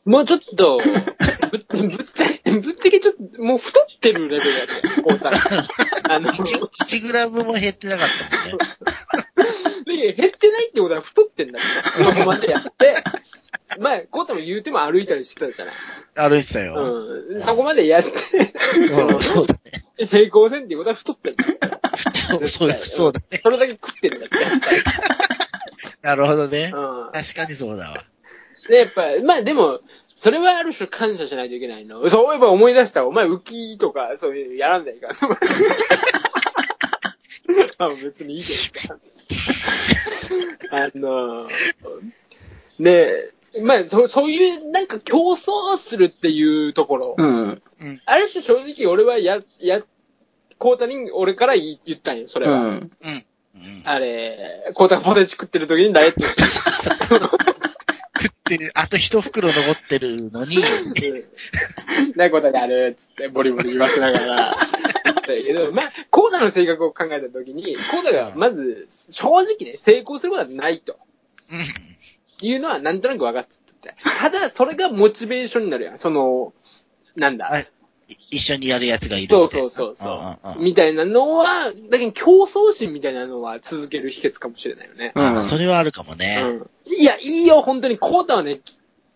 もうちょっと、ぶぶっちゃけ、ぶっちゃけちょっと、もう太ってるレベルやったよ、こうたら。あの、1, 1グラムも減ってなかったもんね。で減ってないってことは太ってんだって。そこまでやって、まあ、こうたも言うても歩いたりしてたじゃない。歩いてたよ。うん。そこまでやって、うん そうだね。平行線っていうことは太ってんだそうそうそうだね。それだけ食ってるんだって。なるほどね。うん。確かにそうだわ。で、やっぱ、まあでも、それはある種感謝しないといけないの。そういえば思い出した。お前浮きとか、そういうのやらんないか。まあ別にいいけどさ。あの、ねえ、まあそ、そういう、なんか競争するっていうところ。うん。ある種正直俺はや、や、コータに俺から言ったんよ、それは。うん。うん。うん。あれ、コータがポテチ食ってる時にダイエットして食ってる、あと一袋残ってるのに、ないことであるっつってボリボリ言わせながら、だけど、まあ、コーダの性格を考えたときに、コーダがまず、正直ね、成功することはないと。うん。いうのはなんとなく分かってて。ただ、それがモチベーションになるやん。その、なんだ。はいい一緒にやるやつがいるそう。そうそうそううんうんうんみたいなのは、だけど競争心みたいなのは続ける秘訣かもしれないよね。うんあそれはあるかもね。うん。いや、いいよ、本当に。コータはね、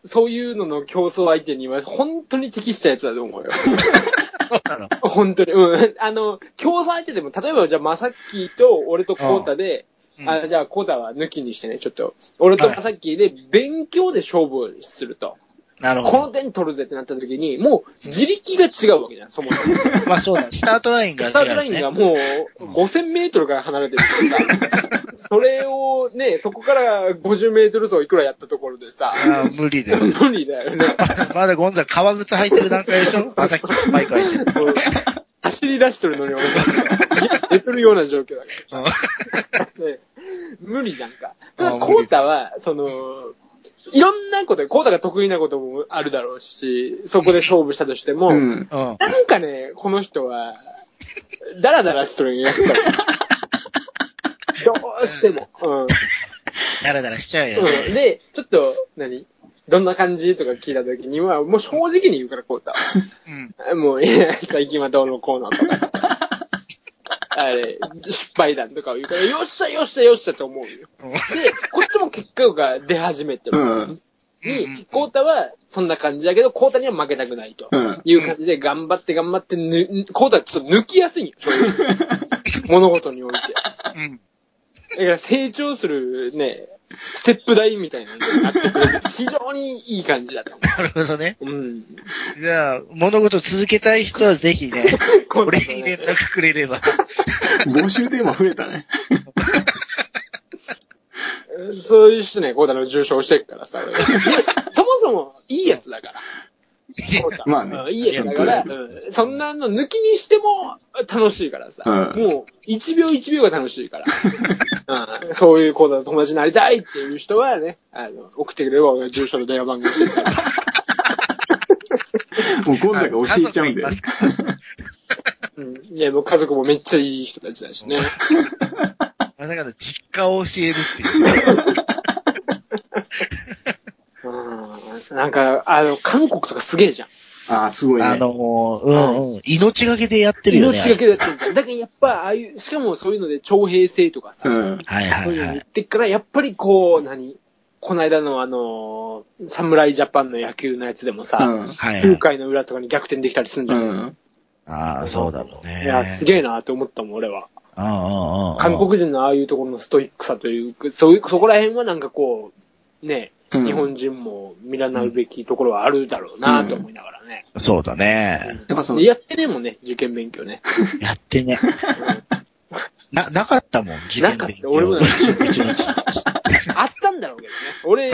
そういうのの競争相手には本当に適したやつだと思うよ。そうなの？本当に。うん。あの、競争相手でも、例えばじゃあ、まさっきと俺とコータで、うんあじゃあ、コータは抜きにしてね、ちょっと。俺とまさっきで勉強で勝負をすると。なるほど。この点取るぜってなった時に、もう自力が違うわけじゃん、そもそも。まあそうだ。スタートラインが違う、ね。スタートラインがもう5000メートルから離れてるからさ、それをね、そこから50メートル走いくらやったところでさ、あー無理だよ。無理だよね。まだゴンザ革靴履いてる段階でしょ？まさきスパイク履いてる。走り出しとるのに俺が、寝てるような状況だからさ。ね無理じゃんか。ただ、コータは、その、いろんなこと、コータが得意なこともあるだろうし、そこで勝負したとしても、うん。うん。なんかね、この人は、ダラダラしとるんや。どうしても。うん。だらだらしちゃうよね。うん、で、ちょっと、何？どんな感じ？とか聞いたときには、もう正直に言うから、コータは。うん。もう、いや、最近はどうのこうのとか。あれ、失敗談とかを言うから、よっしゃよっしゃよっしゃと思うよ。うんで、こっちも結果が出始めてる。うん。に、コータはそんな感じだけど、コータには負けたくないとうんいう感じで頑張って頑張ってぬ、コータはちょっと抜きやすいんよ、そういう物事において。うん。だから成長するね、ステップ台みたいなのになってくれる。非常にいい感じだと思なるほどね。う。うん。じゃあ、物事続けたい人はぜひね、コー俺タとねに連絡くれれば。募集テーマ増えたね。そういう人ね、コータの重症してるからさ。俺 そもそもいいやつだから。まあねやつだから、うんそんなの抜きにしても楽しいからさ。うんもう、一秒一秒が楽しいから。うんそういうコータの友達になりたいっていう人はね、あの、送ってくれれば俺が住所の電話番号してるから。もうゴンザが教えちゃうんだようん。いや、もう家族もめっちゃいい人たちだしね。まさかの実家を教えるっていう。うん。なんか、あの、韓国とかすげえじゃん。ああ、すごいね。あの、うんうん。命がけでやってるよね。命がけでやってる。だけどやっぱ、ああいう、しかもそういうので徴兵制とかさ、うん。はいはそういうのいはい。言ってっから、やっぱりこう、何この間のあの、侍ジャパンの野球のやつでもさ、うん。9はいはい。回の裏とかに逆転できたりするんじうゃない、ん。ああ、そうだろうね。いや、すげえなって思ったもん、俺は。うんうんうん。韓国人のああいうところのストイックさというか、そういう、そこら辺はなんかこう、ね、うん日本人も見習うべきところはあるだろうなと思いながらね。そうだね。やっぱそのでやってねえもんね、受験勉強ね。やってね。な、なかったもん、受験勉強。なかった俺もな一日。あったんだろうけどね。俺、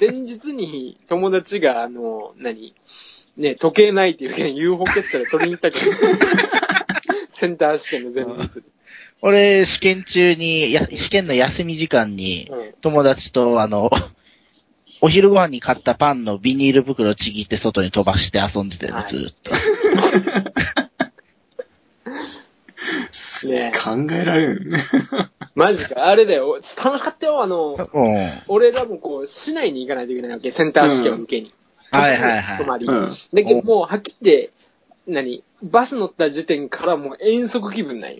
前日に友達が、あの、何？ね、時計ないっていうけん UFO キャッチャーで取りに行ったけど。センター試験の前日に。俺、試験中に、や、試験の休み時間に、うん友達と、あの、お昼ご飯に買ったパンのビニール袋ちぎって外に飛ばして遊んでたよね、はいずーっと。ね考えられるね。マジか。あれだよ。楽しかったよ。あの、うん。俺らもこう、市内に行かないといけないわけ。センター試験を受けに。はいはいはい泊まり。うんだけど、もう、はっきり言って、何？バス乗った時点からもう遠足気分なんよ。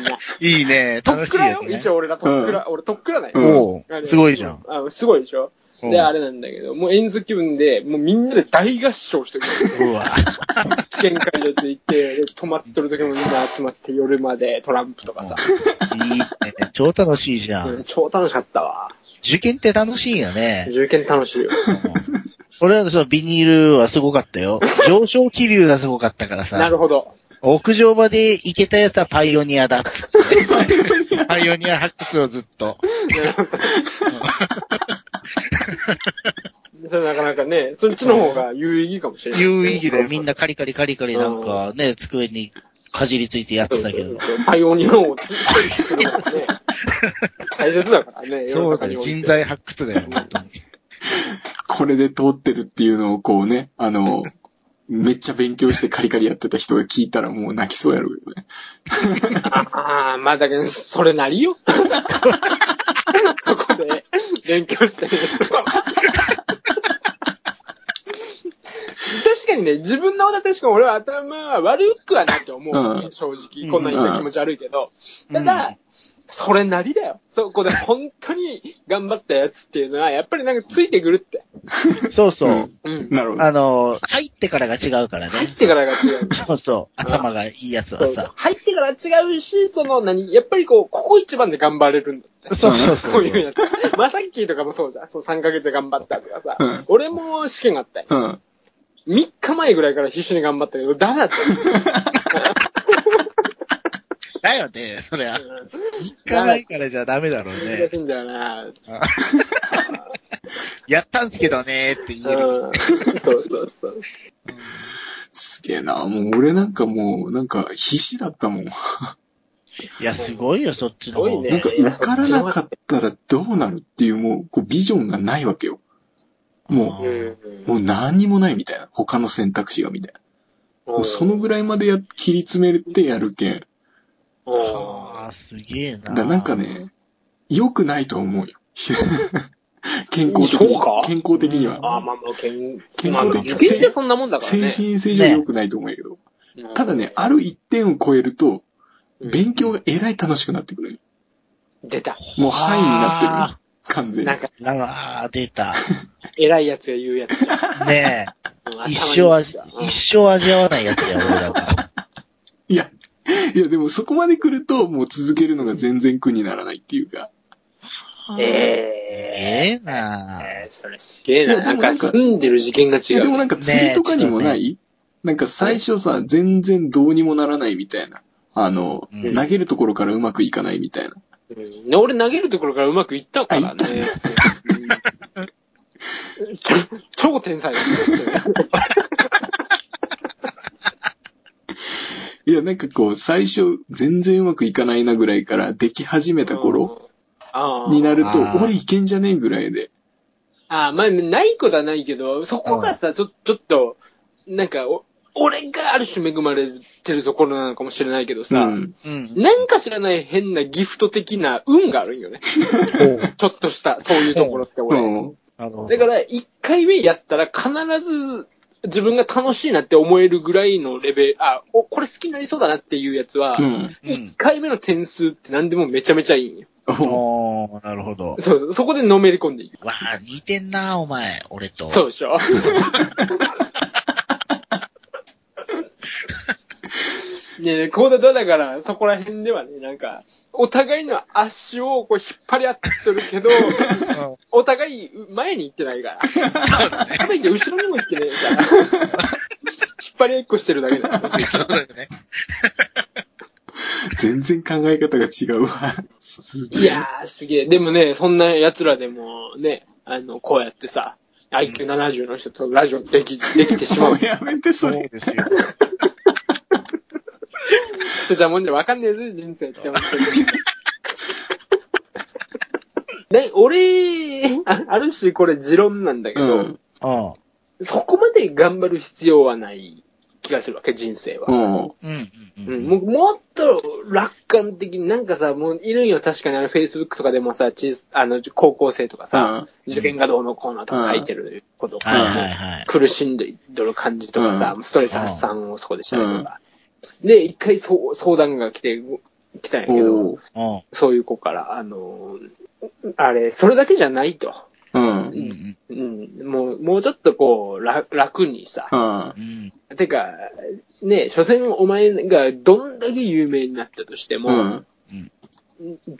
みんないいね、とっくらよ？楽しいよね。一応俺らとっくら、俺とっくらない。うんおうすごいじゃん。あすごいでしょ？うんで、あれなんだけど、もう遠足気分で、もうみんなで大合唱してる。うわ。試験会場で行って、で泊まっとる時もみんな集まって夜までトランプとかさ。いいね。超楽しいじゃうんん。超楽しかったわ。受験って楽しいよね。受験楽しいよ。俺はそのビニールはすごかったよ。上昇気流がすごかったからなさ。るほど。屋上まで行けたやつはパイオニアだっつって。パイオニア発掘をずっと。それなかなかね、そっちの方が有意義かもしれない。有意義でみんなカリカリカリカリなんかね、机にかじりついてやってたけどそう。そうそうパイオニアをね、大切だからね、そうだよ。人材発掘だよ、本当に。これで通ってるっていうのをこうね、あの、めっちゃ勉強してカリカリやってた人が聞いたらもう泣きそうやろうけどね。ああ、まあだけど、それなりよ。そこで勉強してる。確かにね、自分の方が確かに俺は頭は悪くはないと思ううん正直。こんなん言ったら気持ち悪いけど。ただ、それなりだよ。そこで本当に頑張ったやつっていうのは、やっぱりなんかついてくるって。そうそう。うんうん。なるほど。あの、入ってからが違うからね。入ってからが違う。そうそう。頭がいいやつはさ。入ってから違うし、その何、やっぱりこう、ここ一番で頑張れるんだって。そうそうそう。こういうやつ。まあ、さっきとかもそうじゃん。そう、3ヶ月で頑張ったとかさ。うん俺も試験があったよ。うん。3日前ぐらいから必死に頑張ったけど、ダメだったよ。だよね、そりゃ。うん3日前からじゃダメだろう難ねんだよな。やったんすけどねーって言える。うん。そうそうそう。すげえな。もう俺なんかもう、なんか必死だったもん。いや、すごいよ、そっちの方。すごいねなんか受からなかったらどうなるっていうもう、こうビジョンがないわけよ。もうんう、もう何にもないみたいな。他の選択肢がみたいな。もうそのぐらいまでや、切り詰めてやるけんああ、すげえな。だなんかね、良くないと思うよ。健康的に。健康的には。ああ、まあまあ、健健まあ、康的受験ってそんなもんだから精ね。神性上良くないと思うけど。うんただね、ある一点を超えると、うん勉強がえらい楽しくなってくるよ。出た。もう範囲になってる。完全になん。か、ーあー、出た。偉いやつが言うやつ。ねうんえ。一生味、一生味わわないやつや、俺らが。いや、いやでもそこまで来ると、もう続けるのが全然苦にならないっていうか。えええなえー、それすげえな。なんかでもなんか住んでる事件が違う。いやでもなんか釣りとかにもない、なんか最初さ、全然どうにもならないみたいな。あの、うん投げるところからうまくいかないみたいな。うん俺投げるところからうまくいったからね。超天才だった。いや、なんかこう、最初、全然うまくいかないなぐらいから、でき始めた頃になると俺いけんじゃねえぐらいで。ああ、まあ、ないことはないけど、そこがさ、ちょ、ちょっと、なんか、お俺がある種恵まれてるところなのかもしれないけどさ、うん。うん。なんか知らない変なギフト的な運があるんよね。ちょっとした、そういうところって俺。だから、一回目やったら必ず自分が楽しいなって思えるぐらいのレベル、あ、お、これ好きになりそうだなっていうやつはう、ん。うん。回目の点数って何でもめちゃめちゃいいんよ。おー、なるほど。そうそう、そこでのめり込んでいく。わあ、似てんな、お前、俺と。そうでしょ ねえ、こうだとだから、そこら辺ではね、なんか、お互いの足をこう引っ張り合ってるけど、お互い前に行ってないから。かといって後ろにも行ってねえから。引っ張り合いっこしてるだけだよね。そうだよね。全然考え方が違うわ。すげえ。いやー、すげえ。でもね、そんな奴らでもね、あの、こうやってさ、IQ70 の人とラジオでき、できてしまう もう。やめて、そそうれ。ですよ。捨てたもんじゃわかんねえぜ、人生って思ってる。で、俺、あある種これ持論なんだけど、うん。うん。そこまで頑張る必要はない気がするわけ、人生は。うん。うん。ううんん、ももっと楽観的に、なんかさ、もういるんよ、確かにあの、Facebook とかでもさ、ちあの、高校生とかさ、受験がどうのこうのとか書いてることとか、はいはいはい。苦しんでる感じとかさ、うストレス発散をそこでしたりとか。で、一回そう相談が来て、来たんやけど。そういう子から、あのーあれ、それだけじゃないと。うん。うん。うん、もう、もうちょっとこう、楽楽にさ。うん。うん。てか、ね、所詮お前がどんだけ有名になったとしても、うん。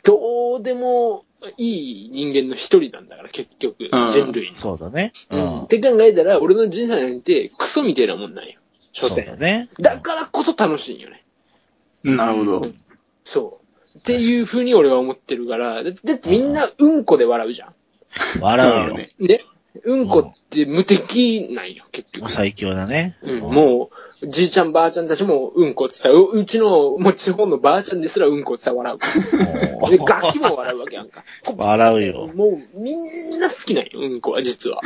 どうでもいい人間の一人なんだから、結局、うん人類の。そうだね。ううん。っん。て考えたら、俺の人生なんてクソみたいなもんなんよ。所そうだ詮。ね。だからこそ楽しいんよね。なるほど。そう。っていう風に俺は思ってるから、だだってみんなうんこで笑うじゃん。笑うよ。ね。ね。うんこって無敵なんよ、結局。最強だね。うん、もう、じいちゃんばあちゃんたちもうんこって言ったら、ううちの、もう地方のばあちゃんですらうんこって言ったら笑う。で、楽器も笑うわけやんか。笑うよ。もう、みんな好きなんよ、うんこは実は。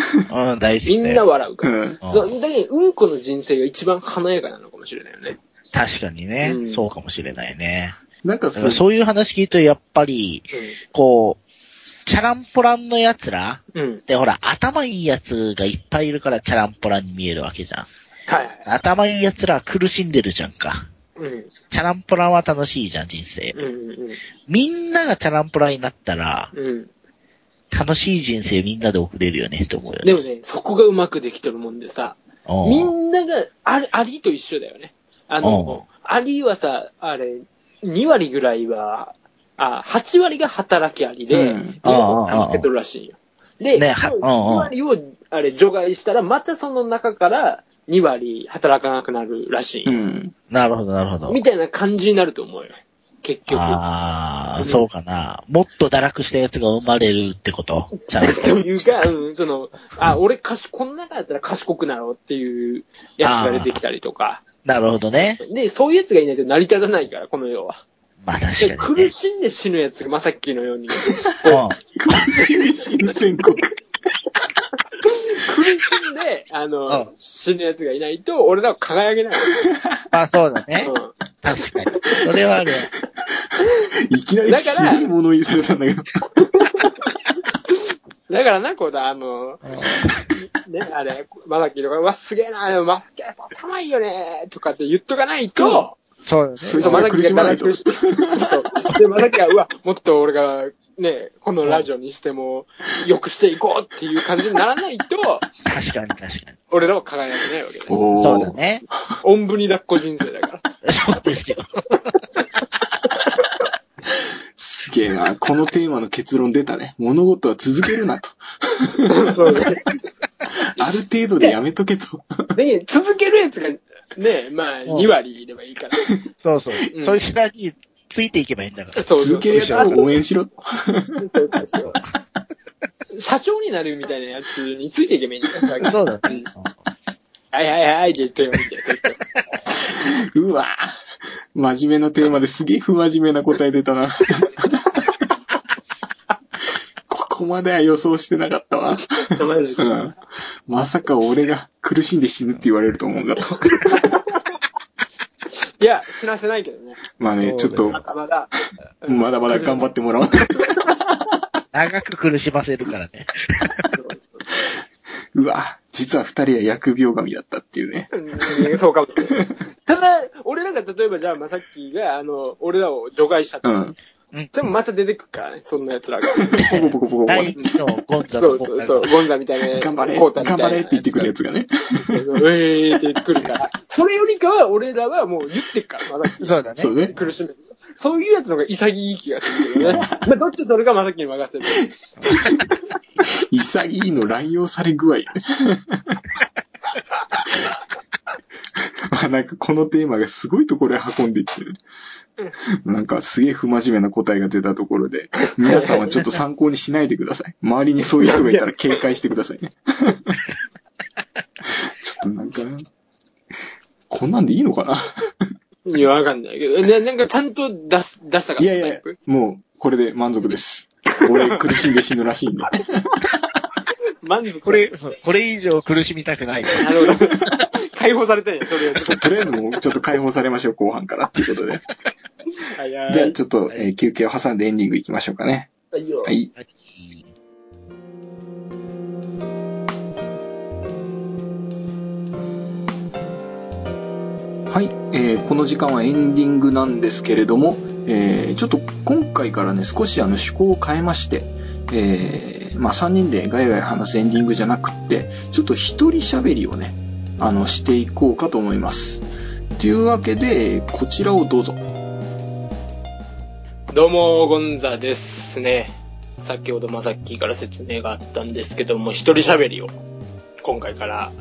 うん、大好きだよ。みんな笑うから。うん。そう、だけど、うんこの人生が一番華やかなのかもしれないよね。確かにね、うんそうかもしれないね。なんかそう、そういう話聞いると、やっぱり、こう、チャランポランの奴らうん。うん。で、ほら、頭いい奴がいっぱいいるからチャランポランに見えるわけじゃん。はいはい。頭いい奴らは苦しんでるじゃんか。うん。チャランポランは楽しいじゃん、人生。うんうんみんながチャランポランになったら、うん。うん。楽しい人生みんなで送れるよね、って思うよね。でもね、そこがうまくできてるもんでさ、うんみんなが、あれ、アリと一緒だよね。あの、アリはさ、あれ、2割ぐらいは、あ、8割が働きアリで、うん2割は食べてるらしいよ。で、ねは2うんうん割を、あれ、除外したら、またその中から2割働かなくなるらしいよ。うん。なるほど、なるほど。みたいな感じになると思うよ。結局。ああ、うんそうかな。もっと堕落したやつが生まれるってこと？ちゃんと。というか、うん、その、あ、俺、かし、この中だったら賢くなろうっていうやつが出てきたりとか。なるほどね。で、そういうやつがいないと成り立たないから、この世は。まあで確かにね苦。しんで死ぬやつが、まさっきのように。うん新宣告。苦しんで、あの、うん死ぬやつがいないと、俺らは輝けない。まあそうだね。うん確かに。それはあるわ。いきなりひどい物言いされたんだけど。だからな、こうだ、あの、ね、あれ、まさきとか、うわ、すげえな、まさきやっぱ頭いいよね、とかって言っとかないと、そうだね。そいつが苦しまないとそうで、まさきが、うわ、もっと俺が、ね、このラジオにしても、良くしていこうっていう感じにならないと、確かに確かに。俺らは輝けないわけだよ。そうだ。ね。おんぶに抱っこ人生だから。そうですよ。すげえな。このテーマの結論出たね。物事は続けるなと。そうねある程度でやめとけと。で、続けるやつが、ね、まあ、うん2割いればいいから。そうそう。うんそいつらについていけばいいんだから。そうそう続けるやつを応援しろ。そうそうそう社長になるみたいなやつについていけばいいんだよ。そうだね。うんはいはいはいって言ってよ、みたいな。うわ真面目なテーマですげえ不真面目な答え出たな。ここまでは予想してなかったわ。マジうんまさか俺が苦しんで死ぬって言われると思うが。いや、死なせないけどね。まあね、ちょっと、まだまだ。まだまだ頑張ってもらおう。長く苦しませるからね。うわ実は二人は疫病神だったっていうね。うんそうかも。ただ、俺らが例えばじゃあ、まさっきが、あの、俺らを除外したと。うん。でもまた出てくるからね、そんな奴らが。ポコポコポコポコ。第一のゴンザそうそうそう、ゴンザみたいな。頑張れ、コータみたいな頑張れって言ってくるやつがね。そうそううえーって言ってくるから。それよりかは、俺らはもう言ってっから、まさっき。そうだね。そうね。苦しめる。そういうやつの方が潔い気がするけどね。まあ、どっちを取るかまさきに任せる。潔いの乱用され具合。まあなんかこのテーマがすごいところへ運んでいってる。なんかすげえ不真面目な答えが出たところで、皆さんはちょっと参考にしないでください。周りにそういう人がいたら警戒してくださいね。ちょっとなんか、こんなんでいいのかな？いや、わかんないけど。ね、なんかちゃんと出し、出したかったいやいやもうこれで満足です。俺苦しんで死ぬらしいんで。満足。これ、これ以上苦しみたくない。なるほど。解放されたんや、とりあえず。とりあえずもうちょっと解放されましょう、後半からっていうことで。はいはい。じゃあちょっと、えー休憩を挟んでエンディングいきましょうかね。はいよ。はい。はい、えーこの時間はエンディングなんですけれども、えーちょっと今回からね、少しあの趣向を変えまして、えーまあ3人でガヤガヤ話すエンディングじゃなくって、ちょっと一人喋りをね、あの、していこうかと思います。というわけで、こちらをどうぞ。どうも、ゴンザですね。先ほどまさっきから説明があったんですけども、一人喋りを今回から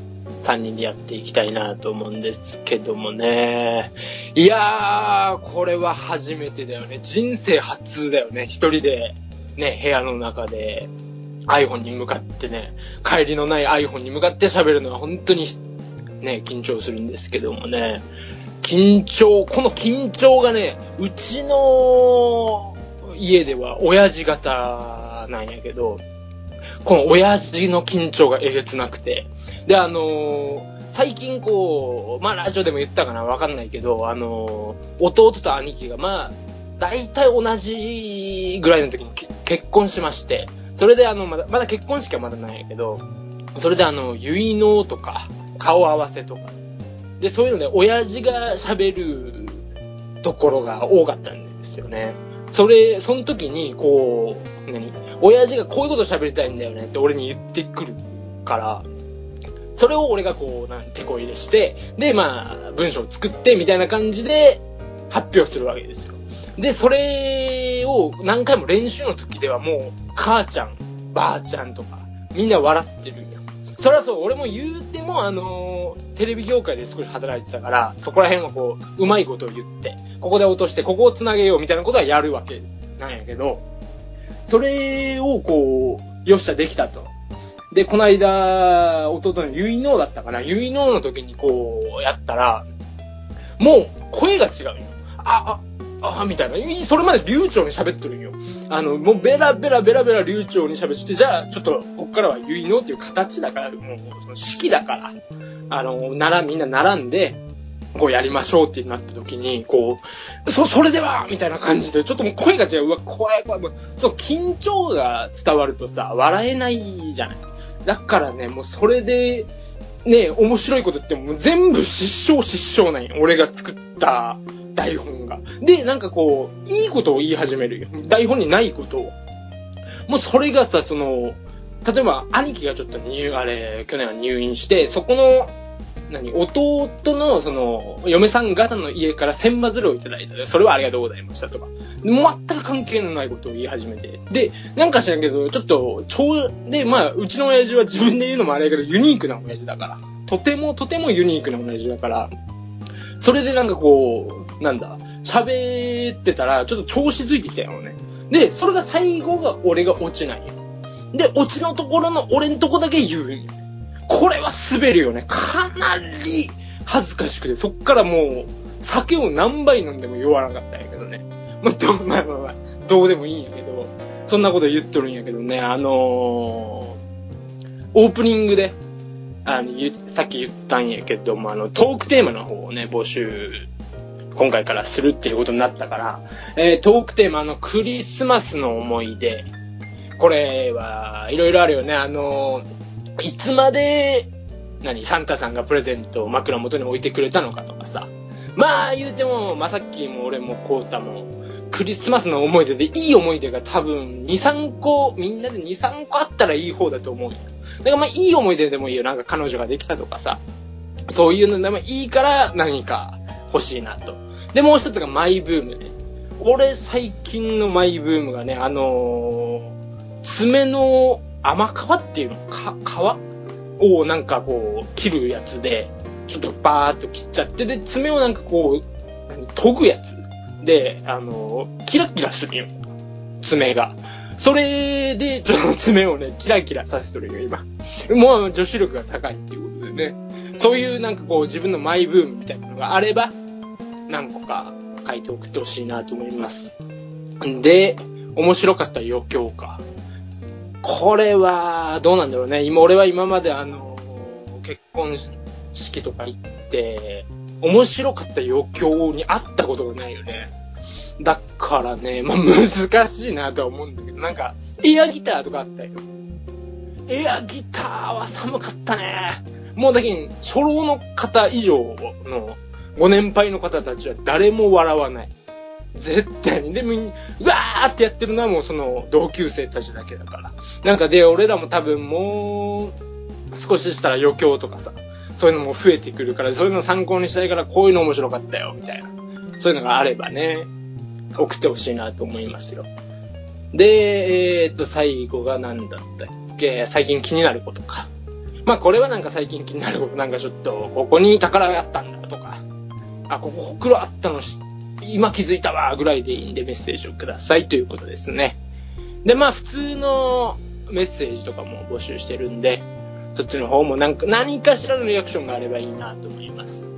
3人でやっていきたいなと思うんですけどもね。いやー、これは初めてだよね。人生初だよね。一人でね、部屋の中で iPhone に向かってね、帰りのない iPhone に向かって喋るのは本当にね、緊張するんですけどもね、緊張、この緊張がね、うちの家では親父型なんやけど、この親父の緊張がえげつなくて。で、あのー最近こう、まあラジオでも言ったかなわかんないけど、あのー弟と兄貴がまあ、大体同じぐらいの時に結婚しまして、それであの、まだ、まだ結婚式はまだないんやけど、それであの、結納とか、顔合わせとか、で、そういうので、親父が喋るところが多かったんですよね。それ、その時に、こう、何？親父がこういうこと喋りたいんだよねって俺に言ってくるから、それを俺がこう、なんてこ入れして、で、まあ、文章を作ってみたいな感じで発表するわけですよ。で、それを何回も練習の時ではもう、母ちゃん、ばあちゃんとか、みんな笑ってるんよ。そりゃそう、俺も言うても、あのーテレビ業界で少し働いてたから、そこら辺はこう、うまいことを言って、ここで落として、ここを繋げようみたいなことはやるわけなんやけど、それをこう、よっしゃ、できたと。で、この間、弟の結納だったかな結納の時にこう、やったら、もう、声が違うよ。あ、あ、ああ、みたいな。それまで流暢に喋っとるんよ。あの、もうベラベラベラベラ流暢に喋って、じゃあ、ちょっと、こっからは結納っていう形だから、もう、その式だから、あの、なら、みんな並んで、こうやりましょうってなった時に、こう、そ、それではみたいな感じで、ちょっともう声が違う。うわ、怖い怖い。もうそう、緊張が伝わるとさ、笑えないじゃない。だからね、もうそれで、ね、面白いことってももう全部失笑失笑なんよ。俺が作った台本が。で、なんかこう、いいことを言い始めるよ。台本にないことを。もうそれがさ、その、例えば、兄貴がちょっと入、あれ、去年は入院して、そこの、何、弟の、その、嫁さん方の家から千羽鶴をいただいた、それはありがとうございましたとか。全く関係のないことを言い始めて。で、なんか知らんけど、ちょっと、超、で、まあ、うちの親父は自分で言うのもあれやけど、ユニークな親父だから。とても、とてもユニークな親父だから。それでなんかこう、なんだ、喋ってたら、ちょっと調子づいてきたよね。で、それが最後が俺が落ちないよ。で、落ちのところの俺んとこだけ言う。これは滑るよね。かなり恥ずかしくて、そっからもう、酒を何杯飲んでも酔わなかったんやけどね。まあ、どまあまあ、どうでもいいんやけど、そんなこと言っとるんやけどね、あのー、オープニングで、あの、さっき言ったんやけども、あの、トークテーマの方をね、募集、今回からするっていうことになったから、えートークテーマ、の、クリスマスの思い出。これは、いろいろあるよね。あのいつまで、何、サンタさんがプレゼントを枕元に置いてくれたのかとかさ。まあ言うても、まさっきも俺もコータも、クリスマスの思い出でいい思い出が多分2、3個、みんなで2、3個あったらいい方だと思うよ。だからまあいい思い出でもいいよ。なんか彼女ができたとかさ。そういうのでもいいから何か欲しいなと。で、もう一つがマイブームね。俺最近のマイブームがね、あのー爪の甘皮っていうのか、皮をなんかこう、切るやつで、ちょっとバーっと切っちゃって、で、爪をなんかこう、研ぐやつで、あのーキラキラするよ。爪が。それで、ちょっと爪をね、キラキラさせとるよ、今。もう女子力が高いっていうことでね。そういうなんかこう、自分のマイブームみたいなのがあれば、何個か書いて送ってほしいなと思います。んで、面白かった余興か。これは、どうなんだろうね。今、俺は今まであの、結婚式とか行って、面白かった余興に会ったことがないよね。だからね、まあ、難しいなとは思うんだけど、なんか、エアギターとかあったよ。エアギターは寒かったね。もうだけど、初老の方以上のご年配の方たちは誰も笑わない。絶対に。で、みんな、うわーってやってるのはもうその同級生たちだけだから。なんかで、俺らも多分もう、少ししたら余興とかさ、そういうのも増えてくるから、そういうの参考にしたいから、こういうの面白かったよ、みたいな。そういうのがあればね、送ってほしいなと思いますよ。で、えー、っと、最後が何だったっけ？最近気になることか。まあ、これはなんか最近気になること、なんかちょっと、ここに宝があったんだとか、あ、ここほくろあったの、今気づいたわ、ぐらいでいいんでメッセージをくださいということですね。で、まあ、普通のメッセージとかも募集してるんで、そっちの方もなんか何かしらのリアクションがあればいいなと思います。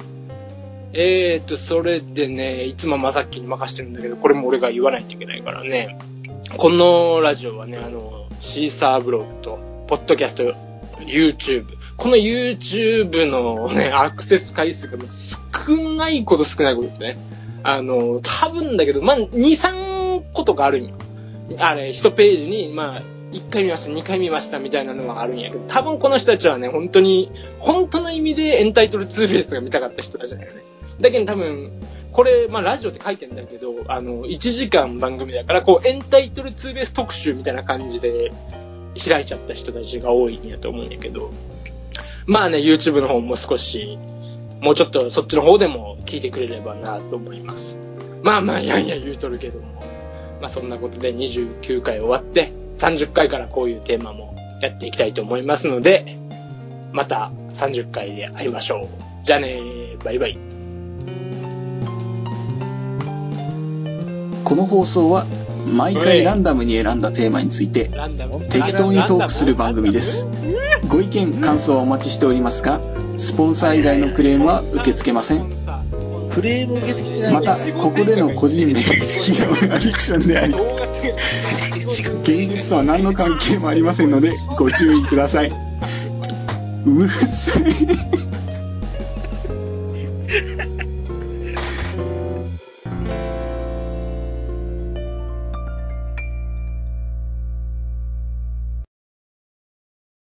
えーと、それでね、いつもまさっきに任してるんだけど、これも俺が言わないといけないからね。このラジオはね、あの、シーサーブログと、ポッドキャスト、YouTube。この YouTube のね、アクセス回数が少ないこと少ないことですね。あの、多分だけど、まあ、2、3個とかあるんよ。あれ、1ページに、まあ、1回見ました、2回見ましたみたいなのがあるんやけど、多分この人たちはね、本当に、本当の意味でエンタイトルツーベースが見たかった人たちだよね。だけど多分、これ、まあラジオって書いてんだけど、あの、1時間番組だから、こう、エンタイトルツーベース特集みたいな感じで開いちゃった人たちが多いんやと思うんやけど、まあね、YouTube の方も少し、もうちょっとそっちの方でも聞いてくれればなと思います。まあまあ、やんや言うとるけども。まあそんなことで29回終わって、30回からこういうテーマもやっていきたいと思いますので、また30回で会いましょう。じゃあねバイバイ。この放送は毎回ランダムに選んだテーマについて適当にトークする番組です。ご意見感想はお待ちしておりますがスポンサー以外のクレームは受け付けません。クレーム受け付けてない。またここでの個人名企業がフィクションであり現実とは何の関係もありませんのでご注意ください。うるさい